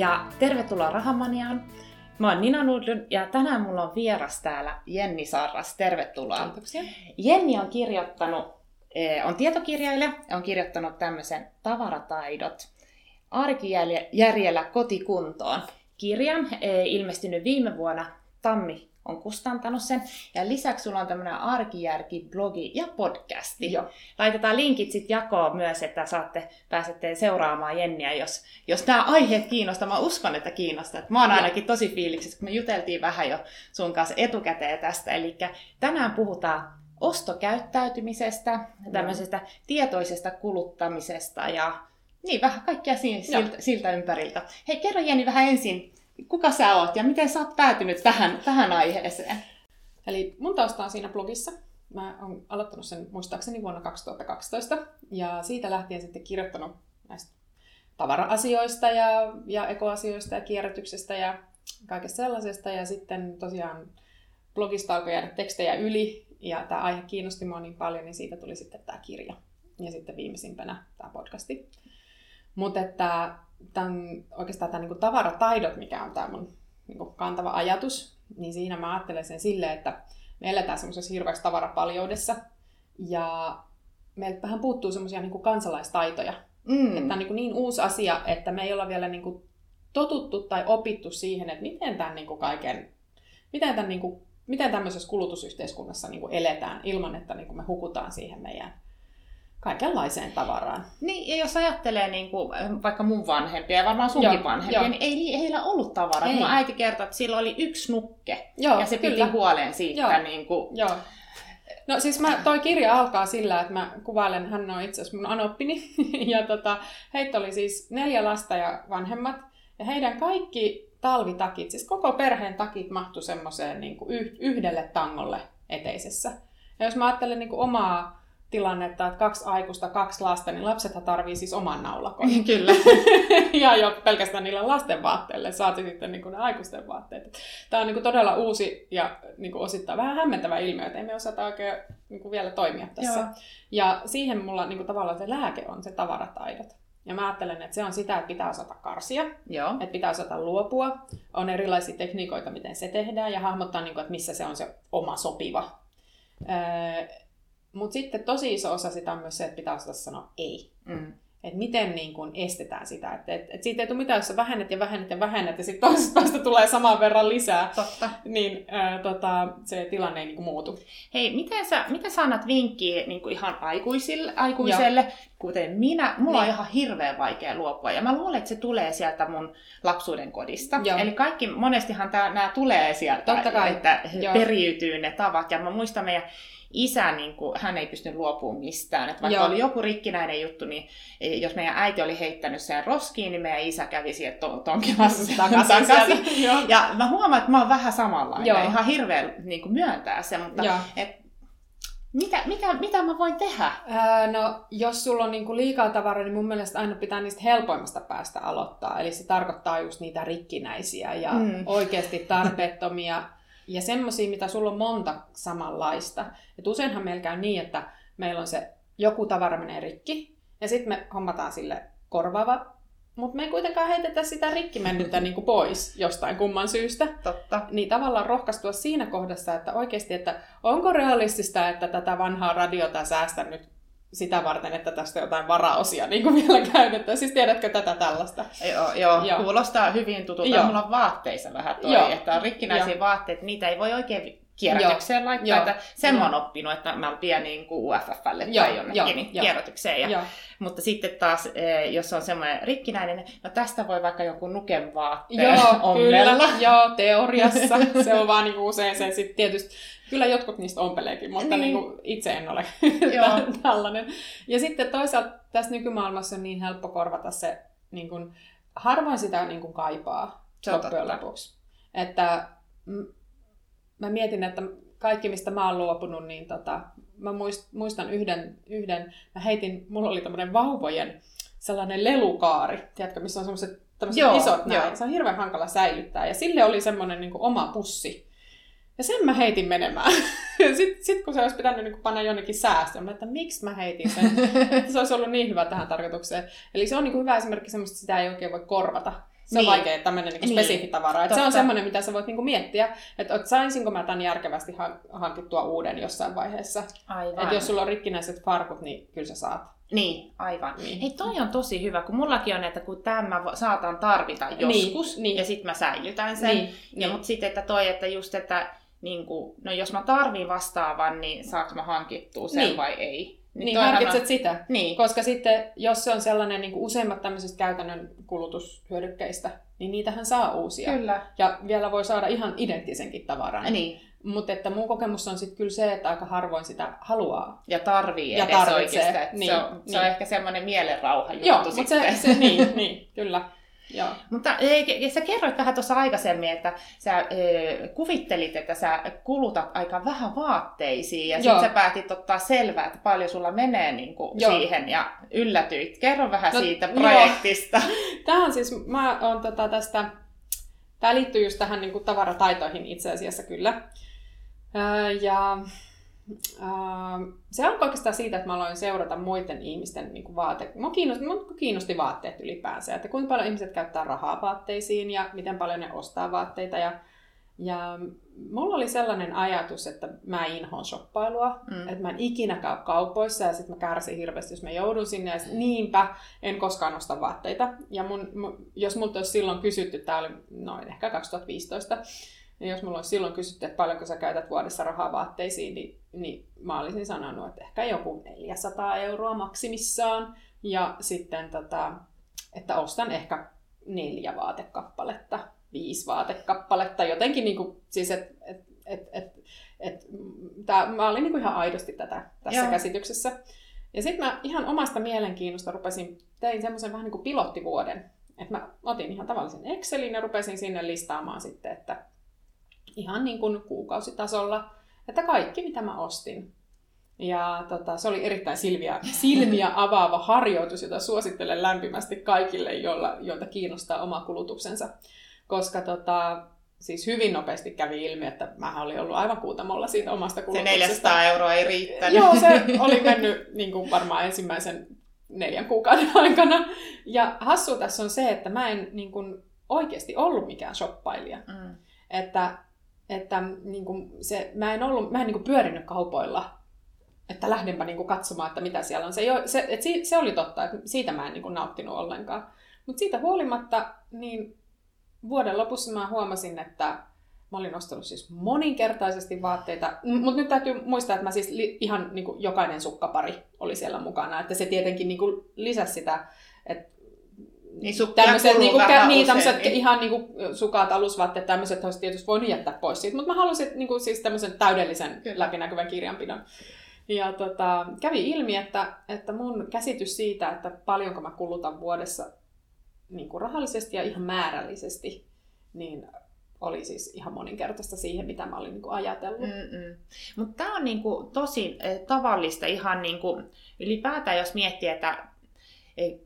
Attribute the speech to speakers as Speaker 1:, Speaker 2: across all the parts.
Speaker 1: ja tervetuloa Rahamaniaan. Mä oon Nina Nudlund ja tänään mulla on vieras täällä Jenni Sarras. Tervetuloa.
Speaker 2: Kiitoksia.
Speaker 1: Jenni on kirjoittanut, eh, on tietokirjailija ja on kirjoittanut tämmöisen Tavarataidot arkijärjellä kotikuntoon kirjan, eh, ilmestynyt viime vuonna Tammi on kustantanut sen. Ja lisäksi sulla on tämmöinen arkijärki-blogi ja podcasti.
Speaker 2: Joo.
Speaker 1: Laitetaan linkit sitten jakoon myös, että saatte, pääsette seuraamaan Jenniä, jos, jos nämä aiheet kiinnostaa. Mä uskon, että kiinnostaa. Mä oon ainakin tosi fiiliksissä, kun me juteltiin vähän jo sun kanssa etukäteen tästä. Eli tänään puhutaan ostokäyttäytymisestä, tämmöisestä tietoisesta kuluttamisesta ja niin, vähän kaikkea si- siltä, siltä ympäriltä. Hei, kerro Jenni vähän ensin, kuka sä oot ja miten sä oot päätynyt tähän, tähän aiheeseen?
Speaker 2: Eli mun tausta on siinä blogissa. Mä oon aloittanut sen muistaakseni vuonna 2012 ja siitä lähtien sitten kirjoittanut näistä tavara-asioista ja, ja ekoasioista ja kierrätyksestä ja kaikesta sellaisesta. Ja sitten tosiaan blogista alkoi jäädä tekstejä yli ja tämä aihe kiinnosti mua niin paljon, niin siitä tuli sitten tämä kirja. Ja sitten viimeisimpänä tämä podcasti. Mutta että tämän, oikeastaan tämä niinku tavarataidot, mikä on tämä mun niinku kantava ajatus, niin siinä mä ajattelen sen silleen, että me eletään semmoisessa hirveässä tavarapaljoudessa ja meiltä vähän puuttuu semmoisia niinku kansalaistaitoja.
Speaker 1: Mm.
Speaker 2: Että tämä on niinku niin uusi asia, että me ei olla vielä niinku totuttu tai opittu siihen, että miten tämän niinku kaiken, miten, tämän niinku, miten tämmöisessä kulutusyhteiskunnassa niinku eletään ilman, että niinku me hukutaan siihen meidän kaikenlaiseen tavaraan.
Speaker 1: Niin, ja jos ajattelee niin kuin, vaikka mun vanhempia ja varmaan sunkin
Speaker 2: Joo,
Speaker 1: vanhempia,
Speaker 2: joo.
Speaker 1: niin ei li- heillä ollut tavaraa.
Speaker 2: Ei.
Speaker 1: Mun äiti kertoi, että sillä oli yksi nukke
Speaker 2: Joo,
Speaker 1: ja se
Speaker 2: kyllä.
Speaker 1: piti huolen siitä.
Speaker 2: Joo.
Speaker 1: Niin kuin,
Speaker 2: Joo. No siis mä, toi kirja alkaa sillä, että mä kuvailen, hän on itse asiassa mun anoppini, ja tota, heitä oli siis neljä lasta ja vanhemmat, ja heidän kaikki talvitakit, siis koko perheen takit mahtu semmoiseen niin kuin yhdelle tangolle eteisessä. Ja jos mä ajattelen niin kuin omaa tilannetta, että kaksi aikuista, kaksi lasta, niin lapsethan tarvii siis oman naulakon.
Speaker 1: Kyllä.
Speaker 2: ja jo pelkästään niillä lasten vaatteille, saati sitten niin kuin ne aikuisten vaatteet. Tämä on niin kuin todella uusi ja niin kuin osittain vähän hämmentävä ilmiö, että emme osata oikein niin kuin vielä toimia tässä.
Speaker 1: Joo.
Speaker 2: Ja siihen mulla niin kuin tavallaan se lääke on se tavarataidot. Ja mä ajattelen, että se on sitä, että pitää osata karsia,
Speaker 1: Joo.
Speaker 2: että pitää osata luopua. On erilaisia tekniikoita, miten se tehdään, ja hahmottaa, niin kuin, että missä se on se oma sopiva. Öö, Mutta sitten tosi iso osa sitä on myös se, että pitää osata sanoa ei.
Speaker 1: Mm.
Speaker 2: Että miten niin kun estetään sitä. Että et, et siitä ei tule mitään, jos sä vähennät ja vähennät ja vähennät ja sitten toisesta päästä tulee saman verran lisää.
Speaker 1: Totta.
Speaker 2: Niin ää, tota, se tilanne ei niin muutu.
Speaker 1: Hei, miten sä, miten sä annat vinkkiä niin kuin ihan aikuisille, aikuiselle, kuten minä? Mulla on
Speaker 2: Niin.
Speaker 1: ihan hirveän vaikea luopua. Ja mä luulen, että se tulee sieltä mun lapsuuden kodista.
Speaker 2: Joo.
Speaker 1: Eli kaikki, monestihan nämä tulee sieltä,
Speaker 2: Totta kai.
Speaker 1: että
Speaker 2: Joo.
Speaker 1: periytyy ne tavat. Ja mä muistan meidän isä, niin kuin, hän ei pystynyt luopumaan mistään. Että vaikka
Speaker 2: Joo.
Speaker 1: oli joku rikkinäinen juttu, niin eh, jos meidän äiti oli heittänyt sen roskiin, niin meidän isä kävi sieltä to- tonkimassa sen
Speaker 2: Takaisin
Speaker 1: takaisin. Ja mä huomaan, että mä oon vähän samanlainen.
Speaker 2: Joo.
Speaker 1: Ihan hirveän niin kuin myöntää se, mutta
Speaker 2: Joo.
Speaker 1: et, mitä, mitä, mitä mä voin tehdä?
Speaker 2: Ää, no, jos sulla on niinku liikaa tavaraa, niin mun mielestä aina pitää niistä helpoimmasta päästä aloittaa. Eli se tarkoittaa just niitä rikkinäisiä ja
Speaker 1: mm.
Speaker 2: oikeasti tarpeettomia ja semmoisia, mitä sulla on monta samanlaista. Et useinhan meillä käy niin, että meillä on se joku tavara menee rikki ja sitten me hommataan sille korvaava, mutta me ei kuitenkaan heitetä sitä rikki mennyttä niinku pois jostain kumman syystä
Speaker 1: Totta.
Speaker 2: niin tavallaan rohkaistua siinä kohdassa, että oikeasti, että onko realistista, että tätä vanhaa radiota säästän nyt sitä varten, että tästä jotain varaosia niin kuin vielä käytetään. Siis tiedätkö tätä tällaista?
Speaker 1: Joo, joo,
Speaker 2: Joo.
Speaker 1: kuulostaa hyvin tutulta.
Speaker 2: Joo.
Speaker 1: Mulla on vaatteissa vähän toi,
Speaker 2: Joo.
Speaker 1: että on rikkinäisiä
Speaker 2: Joo.
Speaker 1: vaatteita, niitä ei voi oikein kierrätykseen laittaa.
Speaker 2: Joo.
Speaker 1: Että sen mä oon
Speaker 2: Joo.
Speaker 1: oppinut, että mä vien niin kuin UFFlle
Speaker 2: Joo,
Speaker 1: tai jonnekin
Speaker 2: joo,
Speaker 1: niin
Speaker 2: joo.
Speaker 1: kierrätykseen. Ja,
Speaker 2: Joo.
Speaker 1: Mutta sitten taas, eh, jos on semmoinen rikkinäinen, no tästä voi vaikka joku nuken vaatteen
Speaker 2: Joo, kyllä. Joo, teoriassa. Se on vaan niinku usein se sitten tietysti. Kyllä jotkut niistä ompeleekin, mutta
Speaker 1: Niin.
Speaker 2: niin. niinku itse en ole
Speaker 1: Joo.
Speaker 2: tällainen. Ja sitten toisaalta tässä nykymaailmassa on niin helppo korvata se, niin kuin, harvoin sitä niin kuin kaipaa
Speaker 1: Se
Speaker 2: loppujen lopuksi. Että mä mietin, että kaikki mistä mä oon luopunut, niin tota, mä muist- muistan yhden, yhden, mä heitin, mulla oli tämmöinen vauvojen sellainen lelukaari, tiedätkö, missä on semmoiset tämmöiset
Speaker 1: Joo,
Speaker 2: isot näin.
Speaker 1: joo.
Speaker 2: Se on hirveän hankala säilyttää. Ja sille oli semmoinen niin kuin oma pussi. Ja sen mä heitin menemään. Sitten sit kun se olisi pitänyt niin panna jonnekin säästöön, mä että miksi mä heitin sen. että se olisi ollut niin hyvä tähän tarkoitukseen. Eli se on niin kuin hyvä esimerkki semmoista, että sitä ei oikein voi korvata Se on
Speaker 1: Niin.
Speaker 2: vaikea tämmöinen niin
Speaker 1: Niin.
Speaker 2: spesifi tavara. Et se on semmoinen, mitä sä voit niin kuin miettiä, että et saisinko mä tämän järkevästi ha- hankittua uuden jossain vaiheessa.
Speaker 1: Aivan.
Speaker 2: Että jos sulla on rikkinäiset farkut, niin kyllä sä saat.
Speaker 1: Niin, aivan.
Speaker 2: Niin.
Speaker 1: Hei, toi on tosi hyvä, kun mullakin on, että kun tämä mä saatan tarvita joskus,
Speaker 2: niin.
Speaker 1: ja sitten mä säilytän sen.
Speaker 2: Niin,
Speaker 1: Ja
Speaker 2: niin.
Speaker 1: mutta sitten, että toi, että just, että niin kuin, no jos mä tarviin vastaavan, niin saanko mä hankittua sen
Speaker 2: Niin.
Speaker 1: vai ei?
Speaker 2: Niin,
Speaker 1: toihan
Speaker 2: harkitset
Speaker 1: on-
Speaker 2: sitä.
Speaker 1: Niin,
Speaker 2: Koska sitten, jos se on sellainen niin kuin useimmat tämmöisistä käytännön kulutushyödykkeistä, niin niitähän saa uusia.
Speaker 1: kyllä.
Speaker 2: Ja vielä voi saada ihan identtisenkin tavaran.
Speaker 1: Niin,
Speaker 2: Mutta että mun kokemus on sitten kyllä se, että aika harvoin sitä haluaa.
Speaker 1: ja tarvii
Speaker 2: Ja
Speaker 1: edes
Speaker 2: tarvitsee,
Speaker 1: oikeasti. että
Speaker 2: niin,
Speaker 1: se on, se on
Speaker 2: niin.
Speaker 1: ehkä semmoinen mielenrauha juttu
Speaker 2: Joo,
Speaker 1: sitten.
Speaker 2: se, se niin, niin, kyllä. Joo.
Speaker 1: Mutta ei, sä kerroit vähän tuossa aikaisemmin, että sä e, kuvittelit, että sä kulutat aika vähän vaatteisiin ja sitten sä päätit ottaa selvää, että paljon sulla menee niin kuin siihen ja yllätyit. Kerro vähän
Speaker 2: No,
Speaker 1: siitä projektista.
Speaker 2: Tämä on siis, mä oon tota tästä, tämä liittyy just tähän niin kuin tavarataitoihin itse asiassa kyllä. Ja se on oikeastaan siitä, että mä aloin seurata muiden ihmisten niin kuin vaate. Mua kiinnosti, mua kiinnosti vaatteet ylipäänsä, että kuinka paljon ihmiset käyttää rahaa vaatteisiin ja miten paljon ne ostaa vaatteita. Ja, ja mulla oli sellainen ajatus, että mä inhoon shoppailua,
Speaker 1: Mm.
Speaker 2: että mä en ikinä käy kaupoissa ja sitten mä kärsin hirveästi, jos mä joudun sinne. Ja sit, niinpä en koskaan osta vaatteita. Ja mun, jos multa olisi silloin kysytty, tämä oli noin ehkä 2015, ja jos mulla olisi silloin kysytty, että paljonko sä käytät vuodessa rahaa vaatteisiin, niin, niin mä olisin sanonut, että ehkä joku 400 euroa maksimissaan. Ja sitten, tota, että ostan ehkä neljä vaatekappaletta, viisi vaatekappaletta, jotenkin niin kuin, siis et, et, et, et, et, tää, mä olin niin kuin ihan aidosti tätä tässä
Speaker 1: Joo.
Speaker 2: käsityksessä. Ja sitten mä ihan omasta mielenkiinnosta rupesin, tein semmoisen vähän niin kuin pilottivuoden. Että mä otin ihan tavallisen Excelin ja rupesin sinne listaamaan sitten, että ihan niin kuin kuukausitasolla, että kaikki mitä mä ostin. Ja tota, se oli erittäin silmiä, silmiä avaava harjoitus, jota suosittelen lämpimästi kaikille, joilla, joita kiinnostaa oma kulutuksensa. Koska tota, siis hyvin nopeasti kävi ilmi, että mä olin ollut aivan kuutamolla siitä omasta
Speaker 1: Se
Speaker 2: kulutuksesta.
Speaker 1: 400 euroa ei riittänyt.
Speaker 2: Joo, se oli mennyt niin kuin varmaan ensimmäisen neljän kuukauden aikana. Ja hassu tässä on se, että mä en niin kuin, oikeasti ollut mikään shoppailija.
Speaker 1: Mm.
Speaker 2: Että, että niin kuin se, mä en, ollut, mä en niin kuin pyörinyt kaupoilla, että lähdenpä niin kuin katsomaan, että mitä siellä on. Se, ei ole, se, että si, se oli totta, että siitä mä en niin kuin nauttinut ollenkaan. Mutta siitä huolimatta, niin vuoden lopussa mä huomasin, että mä olin ostanut siis moninkertaisesti vaatteita. Mutta nyt täytyy muistaa, että mä siis li, ihan niin kuin jokainen sukkapari oli siellä mukana. Että se tietenkin niin kuin lisäsi sitä, että
Speaker 1: Niin
Speaker 2: tämmöiset niinku,
Speaker 1: vähän
Speaker 2: niin, tämmöset
Speaker 1: usein, niin-
Speaker 2: ihan niinku, sukat, alusvaatteet, tämmöiset olisi tietysti voinut jättää pois siitä, mutta mä halusin niinku, siis tämmöisen täydellisen
Speaker 1: Kyllä.
Speaker 2: läpinäkyvän kirjanpidon. Ja tota, kävi ilmi, että, että mun käsitys siitä, että paljonko mä kulutan vuodessa niin kuin rahallisesti ja ihan määrällisesti, niin oli siis ihan moninkertaista siihen, mitä mä olin niin kuin ajatellut.
Speaker 1: Mm-mm. Mutta tämä on niinku tosi eh, tavallista ihan niinku, ylipäätään, jos miettii, että eh,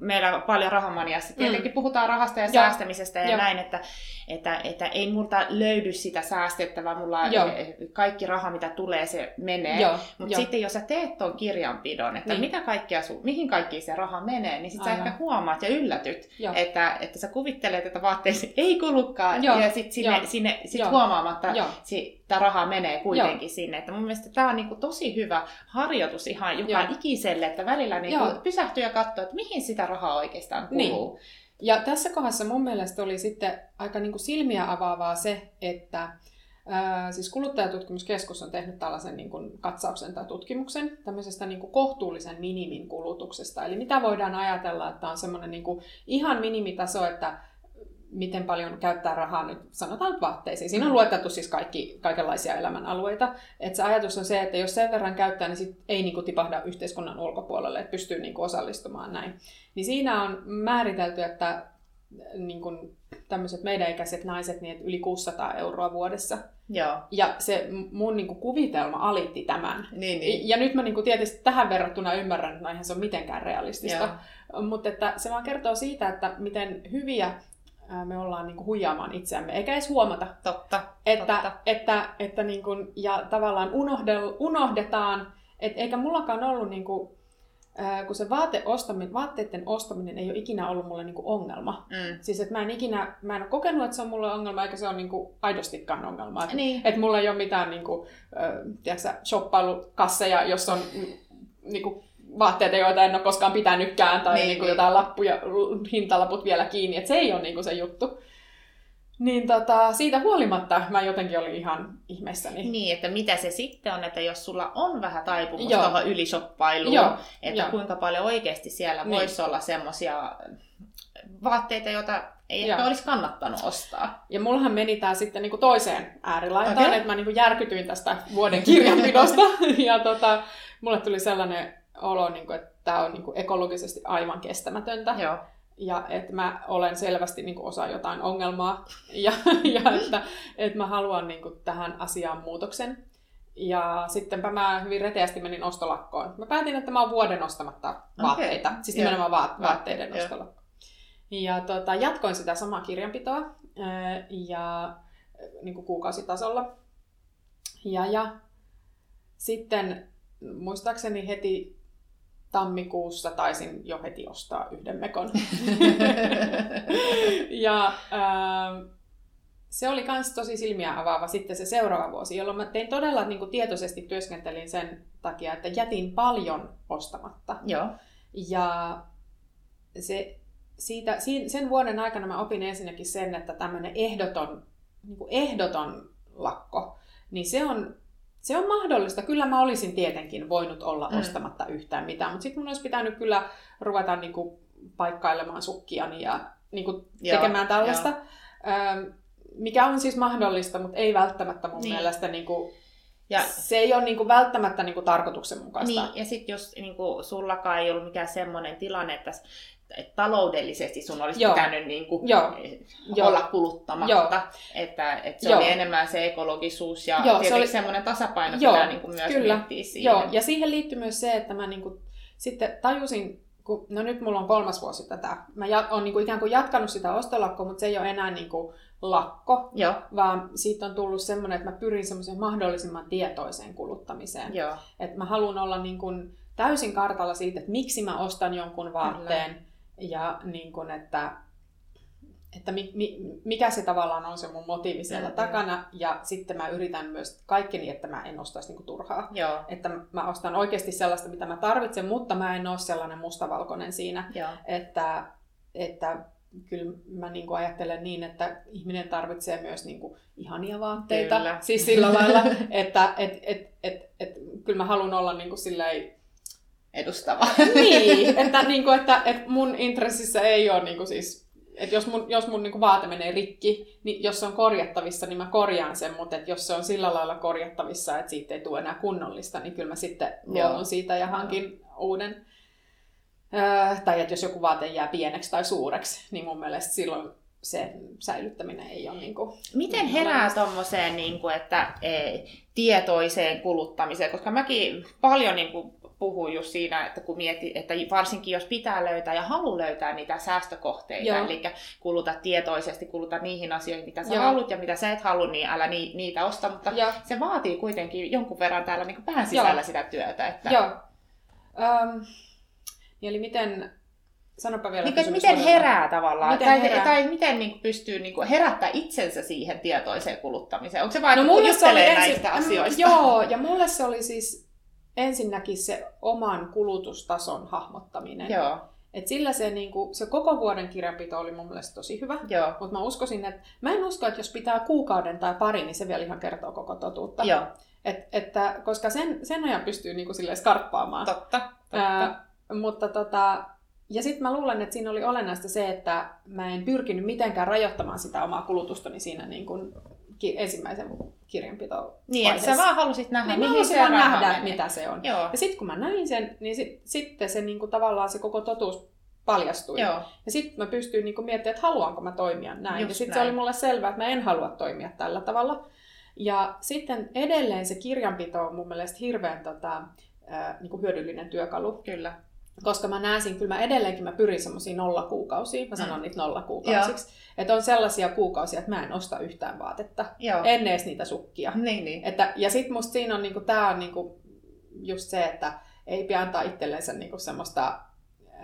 Speaker 1: meillä on paljon rahamaniassa. Tietenkin puhutaan rahasta ja
Speaker 2: Mm.
Speaker 1: Säästämisestä ja
Speaker 2: Joo.
Speaker 1: näin, että, että, että ei multa löydy sitä säästettävää. Mulla
Speaker 2: Joo.
Speaker 1: eh, kaikki raha, mitä tulee, se menee.
Speaker 2: Joo,
Speaker 1: Mutta
Speaker 2: joo.
Speaker 1: sitten jos sä teet tuon kirjanpidon, että
Speaker 2: Niin.
Speaker 1: mitä kaikkia su, mihin kaikkiin se raha menee, niin sit sä ehkä huomaat ja yllätyt,
Speaker 2: Joo.
Speaker 1: että, että sä kuvittelet, että vaatteisiin ei kulukaan,
Speaker 2: Joo,
Speaker 1: ja sitten sinne,
Speaker 2: joo,
Speaker 1: sinne sit
Speaker 2: joo.
Speaker 1: huomaamatta
Speaker 2: Joo.
Speaker 1: rahaa menee kuitenkin sinne. Että mun mielestä tämä on niinku tosi hyvä harjoitus ihan joka
Speaker 2: Joo.
Speaker 1: ikiselle, että välillä niinku
Speaker 2: Joo.
Speaker 1: pysähtyy ja katsoo, että mihin sitä rahaa oikeastaan
Speaker 2: Niin. Ja tässä kohdassa mun mielestä oli sitten aika niin kuin silmiä avaavaa se, että siis kuluttajatutkimuskeskus on tehnyt tällaisen niin kuin katsauksen tai tutkimuksen tämmöisestä niin kuin kohtuullisen minimin kulutuksesta. Eli mitä voidaan ajatella, että on semmoinen niin kuin ihan minimitaso, että miten paljon käyttää rahaa nyt, sanotaan nyt vaatteisiin. Siinä on lueteltu siis kaikki, kaikenlaisia elämänalueita. Et se ajatus on se, että jos sen verran käyttää, niin sit ei niinku tipahda yhteiskunnan ulkopuolelle, että pystyy niinku osallistumaan näin. Niin siinä on määritelty, että niin kuin tämmöiset meidän ikäiset naiset, niin että yli 600 euroa vuodessa.
Speaker 1: Joo.
Speaker 2: Ja se mun niin kuin kuvitelma alitti tämän.
Speaker 1: Niin,
Speaker 2: Niin. Ja nyt mä niin kuin tietysti tähän verrattuna ymmärrän, että no eihän se ole mitenkään realistista.
Speaker 1: Joo.
Speaker 2: Mutta että se vaan kertoo siitä, että miten hyviä me ollaan niin kuin huijaamaan itseämme, eikä edes huomata.
Speaker 1: Totta.
Speaker 2: Että,
Speaker 1: Totta.
Speaker 2: että, että niin kuin, ja tavallaan unohdel, unohdetaan, et eikä mullakaan ollut niin kuin, kun se vaate ostaminen, vaatteiden ostaminen ei ole ikinä ollut mulle niinku ongelma.
Speaker 1: Mm.
Speaker 2: Siis että mä en ikinä, mä en ole kokenut, että se on mulle ongelma, eikä se ole niinku aidostikaan ongelma. Et,
Speaker 1: Niin.
Speaker 2: et mulla ei ole mitään niinku, äh, tiedätkö, shoppailukasseja, jos on niinku, vaatteita, joita en ole koskaan pitänytkään, tai
Speaker 1: Niin,
Speaker 2: niin, niinku
Speaker 1: niin.
Speaker 2: jotain lappuja, hintalaput vielä kiinni, että se ei ole niinku se juttu. Niin tota, siitä huolimatta mä jotenkin olin ihan ihmeessäni.
Speaker 1: Niin, että mitä se sitten on, että jos sulla on vähän taipumusta
Speaker 2: Joo.
Speaker 1: tuohon ylishoppailuun,
Speaker 2: Joo,
Speaker 1: että
Speaker 2: joo.
Speaker 1: kuinka paljon oikeasti siellä
Speaker 2: Niin.
Speaker 1: voisi olla semmoisia vaatteita, joita ei
Speaker 2: Joo.
Speaker 1: ehkä olisi kannattanut ostaa.
Speaker 2: Ja mullahan meni tää sitten niinku toiseen äärilaitaan, okay. että mä niinku järkytyin tästä vuoden kirjanpidosta. ja tota, mulle tuli sellainen olo, niinku, että tämä on niinku ekologisesti aivan kestämätöntä.
Speaker 1: Joo.
Speaker 2: Ja että mä olen selvästi niinku osa jotain ongelmaa. Ja, ja että, että mä haluan niinku tähän asiaan muutoksen. Ja sittenpä mä hyvin reteästi menin ostolakkoon. Mä päätin, että mä oon vuoden ostamatta vaatteita. Siis
Speaker 1: Joo.
Speaker 2: nimenomaan vaat- vaatteiden
Speaker 1: Joo.
Speaker 2: ostolakko. Ja tota, jatkoin sitä samaa kirjanpitoa ää, ja niin kuin kuukausitasolla. Ja, ja sitten muistaakseni heti tammikuussa taisin jo heti ostaa yhden mekon. ja ää, se oli myös tosi silmiä avaava sitten se seuraava vuosi, jolloin mä tein todella niin kuin tietoisesti työskentelin sen takia, että jätin paljon ostamatta.
Speaker 1: Joo.
Speaker 2: Ja se, siitä, sen vuoden aikana mä opin ensinnäkin sen, että tämmöinen ehdoton, niin ehdoton lakko, niin se on, se on mahdollista. Kyllä mä olisin tietenkin voinut olla
Speaker 1: Mm.
Speaker 2: ostamatta yhtään mitään, mutta sitten mun olisi pitänyt kyllä ruveta niin kuin paikkailemaan sukkiani ja niin kuin
Speaker 1: Joo,
Speaker 2: tekemään tällaista. Öm, mikä on siis mahdollista, mutta ei välttämättä mun
Speaker 1: Niin.
Speaker 2: mielestä, niin kuin,
Speaker 1: Ja,
Speaker 2: se ei ole niin kuin välttämättä niin kuin tarkoituksenmukaista.
Speaker 1: niin, ja sitten jos niin kuin, sullakaan ei ollut mikään semmoinen tilanne, että, että taloudellisesti sun olisi
Speaker 2: Joo.
Speaker 1: pitänyt niin kuin,
Speaker 2: Joo.
Speaker 1: olla kuluttamatta.
Speaker 2: Joo.
Speaker 1: Että, että se
Speaker 2: Joo.
Speaker 1: oli enemmän se ekologisuus ja
Speaker 2: Joo, se oli-
Speaker 1: semmoinen tasapaino
Speaker 2: Joo,
Speaker 1: pitää niin kuin myös
Speaker 2: kyllä.
Speaker 1: miettiä siinä.
Speaker 2: Joo, ja siihen liittyy myös se, että mä niinku sitten tajusin, kun, no nyt mulla on kolmas vuosi tätä, mä ja, on niinku ikään kuin jatkanut sitä ostolakkoa, mutta se ei ole enää niinku lakko,
Speaker 1: Joo,
Speaker 2: vaan siitä on tullut semmoinen, että mä pyrin semmoiseen mahdollisimman tietoiseen kuluttamiseen.
Speaker 1: joo.
Speaker 2: Että mä haluan olla niin kuin täysin kartalla siitä, että miksi mä ostan jonkun vaatteen ja niin kuin, että, että mi, mi, mikä se tavallaan on se mun motiivi siellä
Speaker 1: Mm, mm.
Speaker 2: takana. Ja sitten mä yritän myös kaikkeni, että mä en ostaisi niin kuin turhaa.
Speaker 1: Joo,
Speaker 2: Että mä ostan oikeasti sellaista, mitä mä tarvitsen, mutta mä en ole sellainen mustavalkoinen siinä,
Speaker 1: joo.
Speaker 2: että, että kyllä mä niin kuin ajattelen niin, että ihminen tarvitsee myös niin kuin ihania vaatteita.
Speaker 1: Kyllä.
Speaker 2: Siis sillä lailla, että et, et, et, et, kyllä mä haluan olla niin kuin silleen,
Speaker 1: Edustava.
Speaker 2: niin, että, niin kuin, että, että mun intressissä ei ole niin kuin siis, että jos mun, jos mun niin kuin vaate menee rikki, niin jos se on korjattavissa, niin mä korjaan sen, mutta että jos se on sillä lailla korjattavissa, että siitä ei tule enää kunnollista, niin kyllä mä sitten
Speaker 1: Joo.
Speaker 2: luovun siitä ja hankin uuden. Öö, tai että jos joku vaate jää pieneksi tai suureksi, niin mun mielestä silloin se säilyttäminen ei ole niin kuin...
Speaker 1: Miten herää tuommoiseen, niin kuin, että e, tietoiseen kuluttamiseen? Koska mäkin paljon niin kuin, puhun just siinä, että kun mietit, että varsinkin jos pitää löytää ja halu löytää niitä säästökohteita,
Speaker 2: Joo.
Speaker 1: eli kuluta tietoisesti, kuluta niihin asioihin, mitä sä
Speaker 2: Joo.
Speaker 1: haluat ja mitä sä et halua, niin älä ni, niitä osta, mutta
Speaker 2: Ja,
Speaker 1: se vaatii kuitenkin jonkun verran täällä niin pään sisällä
Speaker 2: Joo.
Speaker 1: sitä työtä. Että,
Speaker 2: joo. Niin eli miten... Sanopa vielä
Speaker 1: Niin, miten herää tavallaan,
Speaker 2: Miten
Speaker 1: tai,
Speaker 2: herää?
Speaker 1: tai miten niin kuin, pystyy niin kuin, herättää itsensä siihen tietoiseen kuluttamiseen? Onko se vain,
Speaker 2: No
Speaker 1: että
Speaker 2: mulle se oli
Speaker 1: juttelee
Speaker 2: ensin,
Speaker 1: näistä asioista?
Speaker 2: Joo, ja mulle se oli siis ensinnäkin se oman kulutustason hahmottaminen.
Speaker 1: Joo,
Speaker 2: Et sillä se, niinku, se koko vuoden kirjanpito oli mun mielestä tosi hyvä. Mutta mä uskoisin, että mä en usko, että jos pitää kuukauden tai pari, niin se vielä ihan kertoo koko totuutta.
Speaker 1: joo,
Speaker 2: Et, että, koska sen, sen ajan pystyy niinku silleen skarppaamaan.
Speaker 1: totta. totta.
Speaker 2: Ää, mutta tota, ja sitten mä luulen, että siinä oli olennaista se, että mä en pyrkinyt mitenkään rajoittamaan sitä omaa kulutustani siinä niin kuin ki- ensimmäisen kirjanpito
Speaker 1: Niin, että sä vaan halusit nähdä,
Speaker 2: niin
Speaker 1: mihin se
Speaker 2: vaan nähdä,
Speaker 1: menee.
Speaker 2: mitä se on.
Speaker 1: Joo,
Speaker 2: Ja sitten kun mä näin sen, niin sit, sitten se niin kuin, tavallaan se koko totuus paljastui.
Speaker 1: joo,
Speaker 2: Ja sitten mä pystyin niin kuin, miettimään, että haluanko mä toimia näin.
Speaker 1: Just
Speaker 2: ja sitten se oli mulle selvää, että mä en halua toimia tällä tavalla. Ja sitten edelleen se kirjanpito on mun mielestä hirveän tota, ää, niin kuin hyödyllinen työkalu.
Speaker 1: kyllä.
Speaker 2: Koska mä näen siinä, kyllä mä edelleenkin mä pyrin semmoisiin nollakuukausiin. Mä sanon
Speaker 1: Mm.
Speaker 2: niitä nollakuukausiksi. Että on sellaisia kuukausia, että mä en osta yhtään vaatetta.
Speaker 1: Joo.
Speaker 2: En edes niitä sukkia.
Speaker 1: Niin, niin.
Speaker 2: Että, ja sitten musta siinä on, niinku, tää on niinku just se, että ei pidä antaa itsellensä niinku semmoista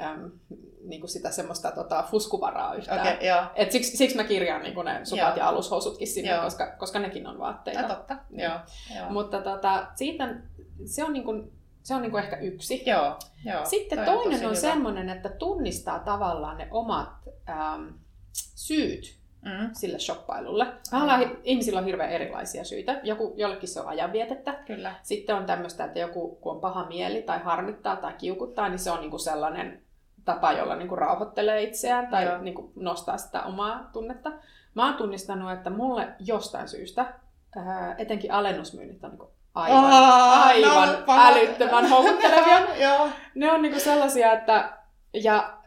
Speaker 2: äm, niinku sitä semmoista tota, fuskuvaraa yhtään.
Speaker 1: Joo.
Speaker 2: Et siksi, siksi mä kirjaan niinku ne sukat
Speaker 1: Joo.
Speaker 2: ja alushousutkin sinne,
Speaker 1: Joo.
Speaker 2: koska, koska nekin on vaatteita.
Speaker 1: Ja totta. Joo. Joo.
Speaker 2: Mutta tota, siitä, se on, niinku, se on niinku ehkä yksi.
Speaker 1: Joo, joo.
Speaker 2: Sitten
Speaker 1: Toi
Speaker 2: toinen on
Speaker 1: hyvä.
Speaker 2: semmoinen, että tunnistaa tavallaan ne omat äm, syyt
Speaker 1: Mm,
Speaker 2: sille shoppailulle. Tavallaan ihmisillä on hirveän erilaisia syitä. Joku, jollekin se on ajanvietettä.
Speaker 1: kyllä.
Speaker 2: Sitten on tämmöistä, että joku kun on paha mieli tai harmittaa tai kiukuttaa, niin se on niinku sellainen tapa, jolla niinku rauhoittelee itseään tai
Speaker 1: Joo.
Speaker 2: niinku nostaa sitä omaa tunnetta. Mä oon tunnistanut, että mulle jostain syystä, ää, etenkin alennusmyynnit on niinku aivan,
Speaker 1: Aa,
Speaker 2: aivan
Speaker 1: no,
Speaker 2: älyttömän houkuttelevia.
Speaker 1: Joo.
Speaker 2: Ne on niinku sellaisia, että... Ja,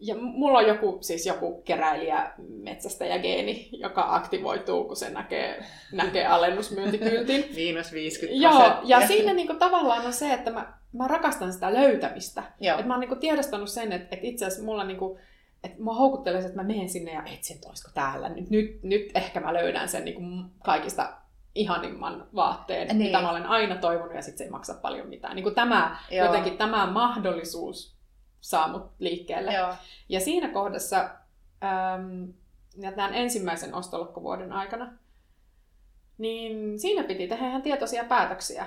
Speaker 2: ja mulla on joku, siis joku keräilijä metsästäjä geeni, joka aktivoituu, kun se näkee, näkee alennusmyyntikyltin.
Speaker 1: Miinus 50
Speaker 2: Joo, ja siinä niinku tavallaan on se, että mä, mä rakastan sitä löytämistä.
Speaker 1: Joo.
Speaker 2: Et mä oon niinku tiedostanut sen, että, että itse asiassa mulla niinku, että mua houkuttelee se, että mä menen sinne ja etsin, että olisiko täällä. Nyt, nyt, nyt ehkä mä löydän sen niinku kaikista ihanimman vaatteen,
Speaker 1: Niin.
Speaker 2: mitä mä olen aina toivonut, ja sitten se ei maksa paljon mitään. Niin kuin tämä,
Speaker 1: Joo.
Speaker 2: jotenkin tämä mahdollisuus saa mut liikkeelle.
Speaker 1: Joo.
Speaker 2: Ja siinä kohdassa, äm, ja tämän ensimmäisen ostolokkovuoden aikana, niin siinä piti tehdä ihan tietoisia päätöksiä.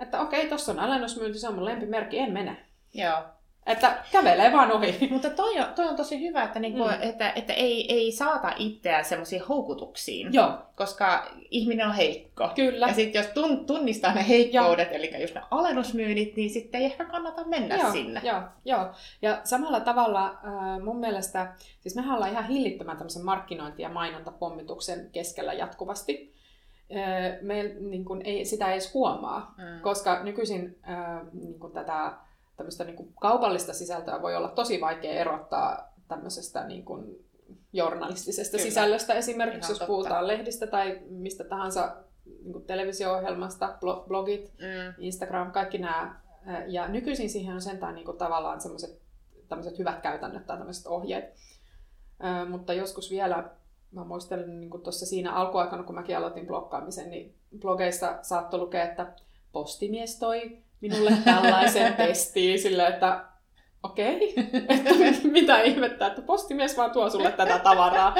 Speaker 2: Että okei, tuossa on alennusmyynti, se on mun lempimerkki, en mene.
Speaker 1: Joo.
Speaker 2: Että kävelee vaan ohi.
Speaker 1: Mutta toi on, toi on tosi hyvä, että, niinku,
Speaker 2: Mm.
Speaker 1: että, että ei, ei saata itseään semmoisiin houkutuksiin,
Speaker 2: Joo,
Speaker 1: koska ihminen on heikko.
Speaker 2: kyllä.
Speaker 1: Ja sitten jos tun, tunnistaa ne heikkoudet, eli just ne alennusmyynnit, niin sitten ei ehkä kannata mennä
Speaker 2: joo,
Speaker 1: sinne.
Speaker 2: Joo, joo. Ja samalla tavalla äh, mun mielestä, siis mehän ollaan ihan hillittömän tämmöisen markkinointi- ja mainontapommituksen keskellä jatkuvasti. Äh, me niin kun ei, sitä edes huomaa,
Speaker 1: Mm.
Speaker 2: koska nykyisin äh, niin kun tätä tämmöistä niin kun kaupallista sisältöä voi olla tosi vaikea erottaa tämmöisestä niin kun journalistisesta
Speaker 1: Kyllä.
Speaker 2: sisällöstä esimerkiksi,
Speaker 1: Ihan
Speaker 2: jos
Speaker 1: totta.
Speaker 2: puhutaan lehdistä tai mistä tahansa niin kun televisio-ohjelmasta, blo- blogit,
Speaker 1: Mm.
Speaker 2: Instagram, kaikki nämä. Ja nykyisin siihen on sentään niin kuin tavallaan semmoiset tämmöiset hyvät käytännöt tai tämmöiset ohjeet. Ää, mutta joskus vielä, mä muistelen niin kuin tuossa siinä alkuaikana, kun mäkin aloitin blokkaamisen, niin blogeissa saattoi lukea, että postimies toi minulle tällaisen testiin sillä, että okei, että mitä ihmettä, että postimies vaan tuo sulle tätä tavaraa,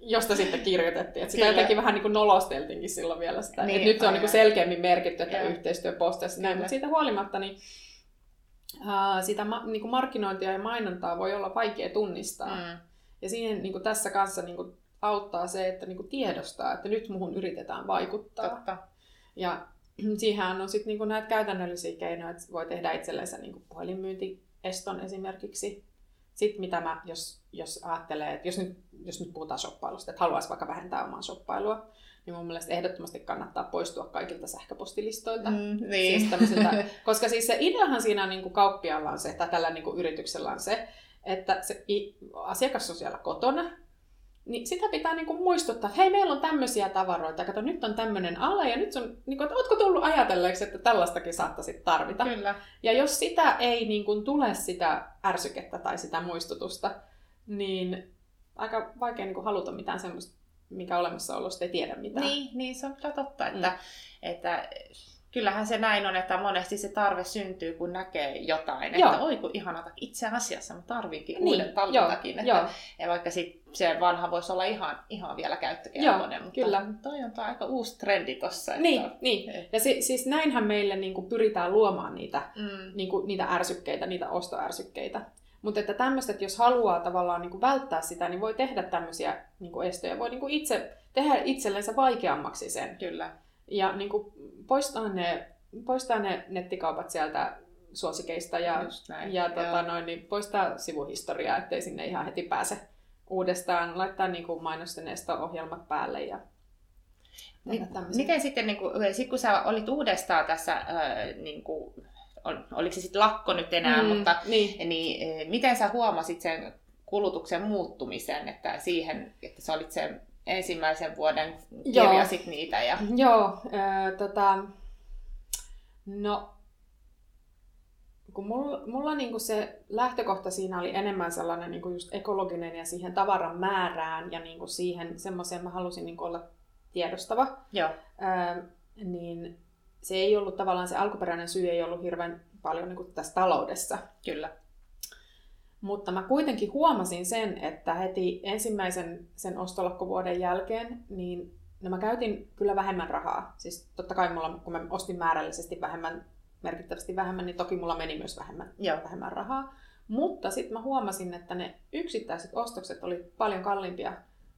Speaker 2: josta sitten kirjoitettiin. Että sitä
Speaker 1: Kyllä.
Speaker 2: jotenkin vähän niin kuin nolosteltiinkin silloin vielä sitä.
Speaker 1: Niin,
Speaker 2: Niin, nyt se on niin kuin selkeämmin merkitty, että
Speaker 1: Joo.
Speaker 2: yhteistyöposteissa näin,
Speaker 1: Kyllä.
Speaker 2: mutta siitä huolimatta niin, ää, sitä ma- niin kuin markkinointia ja mainontaa voi olla vaikea tunnistaa. Mm.
Speaker 1: Mm.
Speaker 2: Ja siihen niin kuin tässä kanssa niin kuin auttaa se, että niin kuin tiedostaa, että nyt muhun yritetään vaikuttaa.
Speaker 1: Totta.
Speaker 2: Ja siihen on sitten niinku näitä käytännöllisiä keinoja, että voi tehdä itsellensä niinku puhelinmyyntieston esimerkiksi. Sitten mitä mä, jos, jos ajattelee, että jos nyt, jos nyt puhutaan shoppailusta, että haluaisi vaikka vähentää omaa shoppailua, niin mun mielestä ehdottomasti kannattaa poistua kaikilta sähköpostilistoilta.
Speaker 1: Mm, niin.
Speaker 2: Siis koska siis se ideahan siinä niin kuin kauppiaalla on se, tai tällä niin kuin yrityksellä on se, että se asiakas on siellä kotona, niin sitä pitää niin kuin muistuttaa, että hei, meillä on tämmöisiä tavaroita, kato, nyt on tämmöinen ala, ja nyt sun, niin kuin, että ootko tullut ajatelleeksi, että tällaistakin saattaisi tarvita.
Speaker 1: Kyllä.
Speaker 2: Ja jos sitä ei niin kuin, tule sitä ärsykettä tai sitä muistutusta, niin aika vaikea niin kuin, haluta mitään semmoista, mikä olemassaolosta ei tiedä mitään.
Speaker 1: Niin, niin, se on kyllä totta, että, mm. että kyllähän se näin on, että monesti se tarve syntyy, kun näkee jotain.
Speaker 2: Joo.
Speaker 1: Että oi kun ihanata, itse asiassa mä tarvinkin
Speaker 2: Niin,
Speaker 1: uuden talvitakin.
Speaker 2: joo,
Speaker 1: Että, ja vaikka sit se vanha voisi olla ihan, ihan vielä käyttökelpoinen, mutta
Speaker 2: kyllä.
Speaker 1: toi on toi aika uusi trendi tossa. Että,
Speaker 2: Niin, niin. Ja si- siis näinhän meille niin kuin pyritään luomaan niitä,
Speaker 1: Mm,
Speaker 2: niin kuin, niitä ärsykkeitä, niitä ostoärsykkeitä. Mutta että tämmöistä, että jos haluaa tavallaan niin kuin välttää sitä, niin voi tehdä tämmöisiä niin kuin estoja. Voi niin kuin itse tehdä itsellensä vaikeammaksi sen.
Speaker 1: kyllä.
Speaker 2: Ja niin kuin poistaa, ne, poistaa ne nettikaupat sieltä suosikeista ja, ja tota, noin, niin poistaa sivuhistoriaa, ettei sinne ihan heti pääse uudestaan. Laittaa niin kuin mainosten esto-ohjelmat päälle ja
Speaker 1: miten sitten, niin kuin, sit kun sä olit uudestaan tässä, ää, niin kuin, ol- oliko se sitten lakko nyt enää, mm. mutta
Speaker 2: niin.
Speaker 1: niin, eh, miten sä huomasit sen kulutuksen muuttumisen, että siihen, että sä olit sen ensimmäisen vuoden
Speaker 2: Joo.
Speaker 1: kirjasit niitä ja
Speaker 2: Joo, ö, tota, no kun mulla, mulla niinku se lähtökohta siinä oli enemmän sellainen niinku just ekologinen ja siihen tavaran määrään ja niinku siihen semmoiseen mä halusin niinku olla tiedostava,
Speaker 1: joo.
Speaker 2: ö, niin se ei ollut tavallaan, se alkuperäinen syy ei ollut hirveän paljon niin kuin tässä taloudessa.
Speaker 1: Kyllä.
Speaker 2: Mutta mä kuitenkin huomasin sen, että heti ensimmäisen sen ostolakkovuoden jälkeen, niin no mä käytin kyllä vähemmän rahaa. Siis totta kai mulla, kun mä ostin määrällisesti vähemmän, merkittävästi vähemmän, niin toki mulla meni myös vähemmän,
Speaker 1: Joo.
Speaker 2: vähemmän rahaa. Mutta sitten mä huomasin, että ne yksittäiset ostokset oli paljon kalliimpia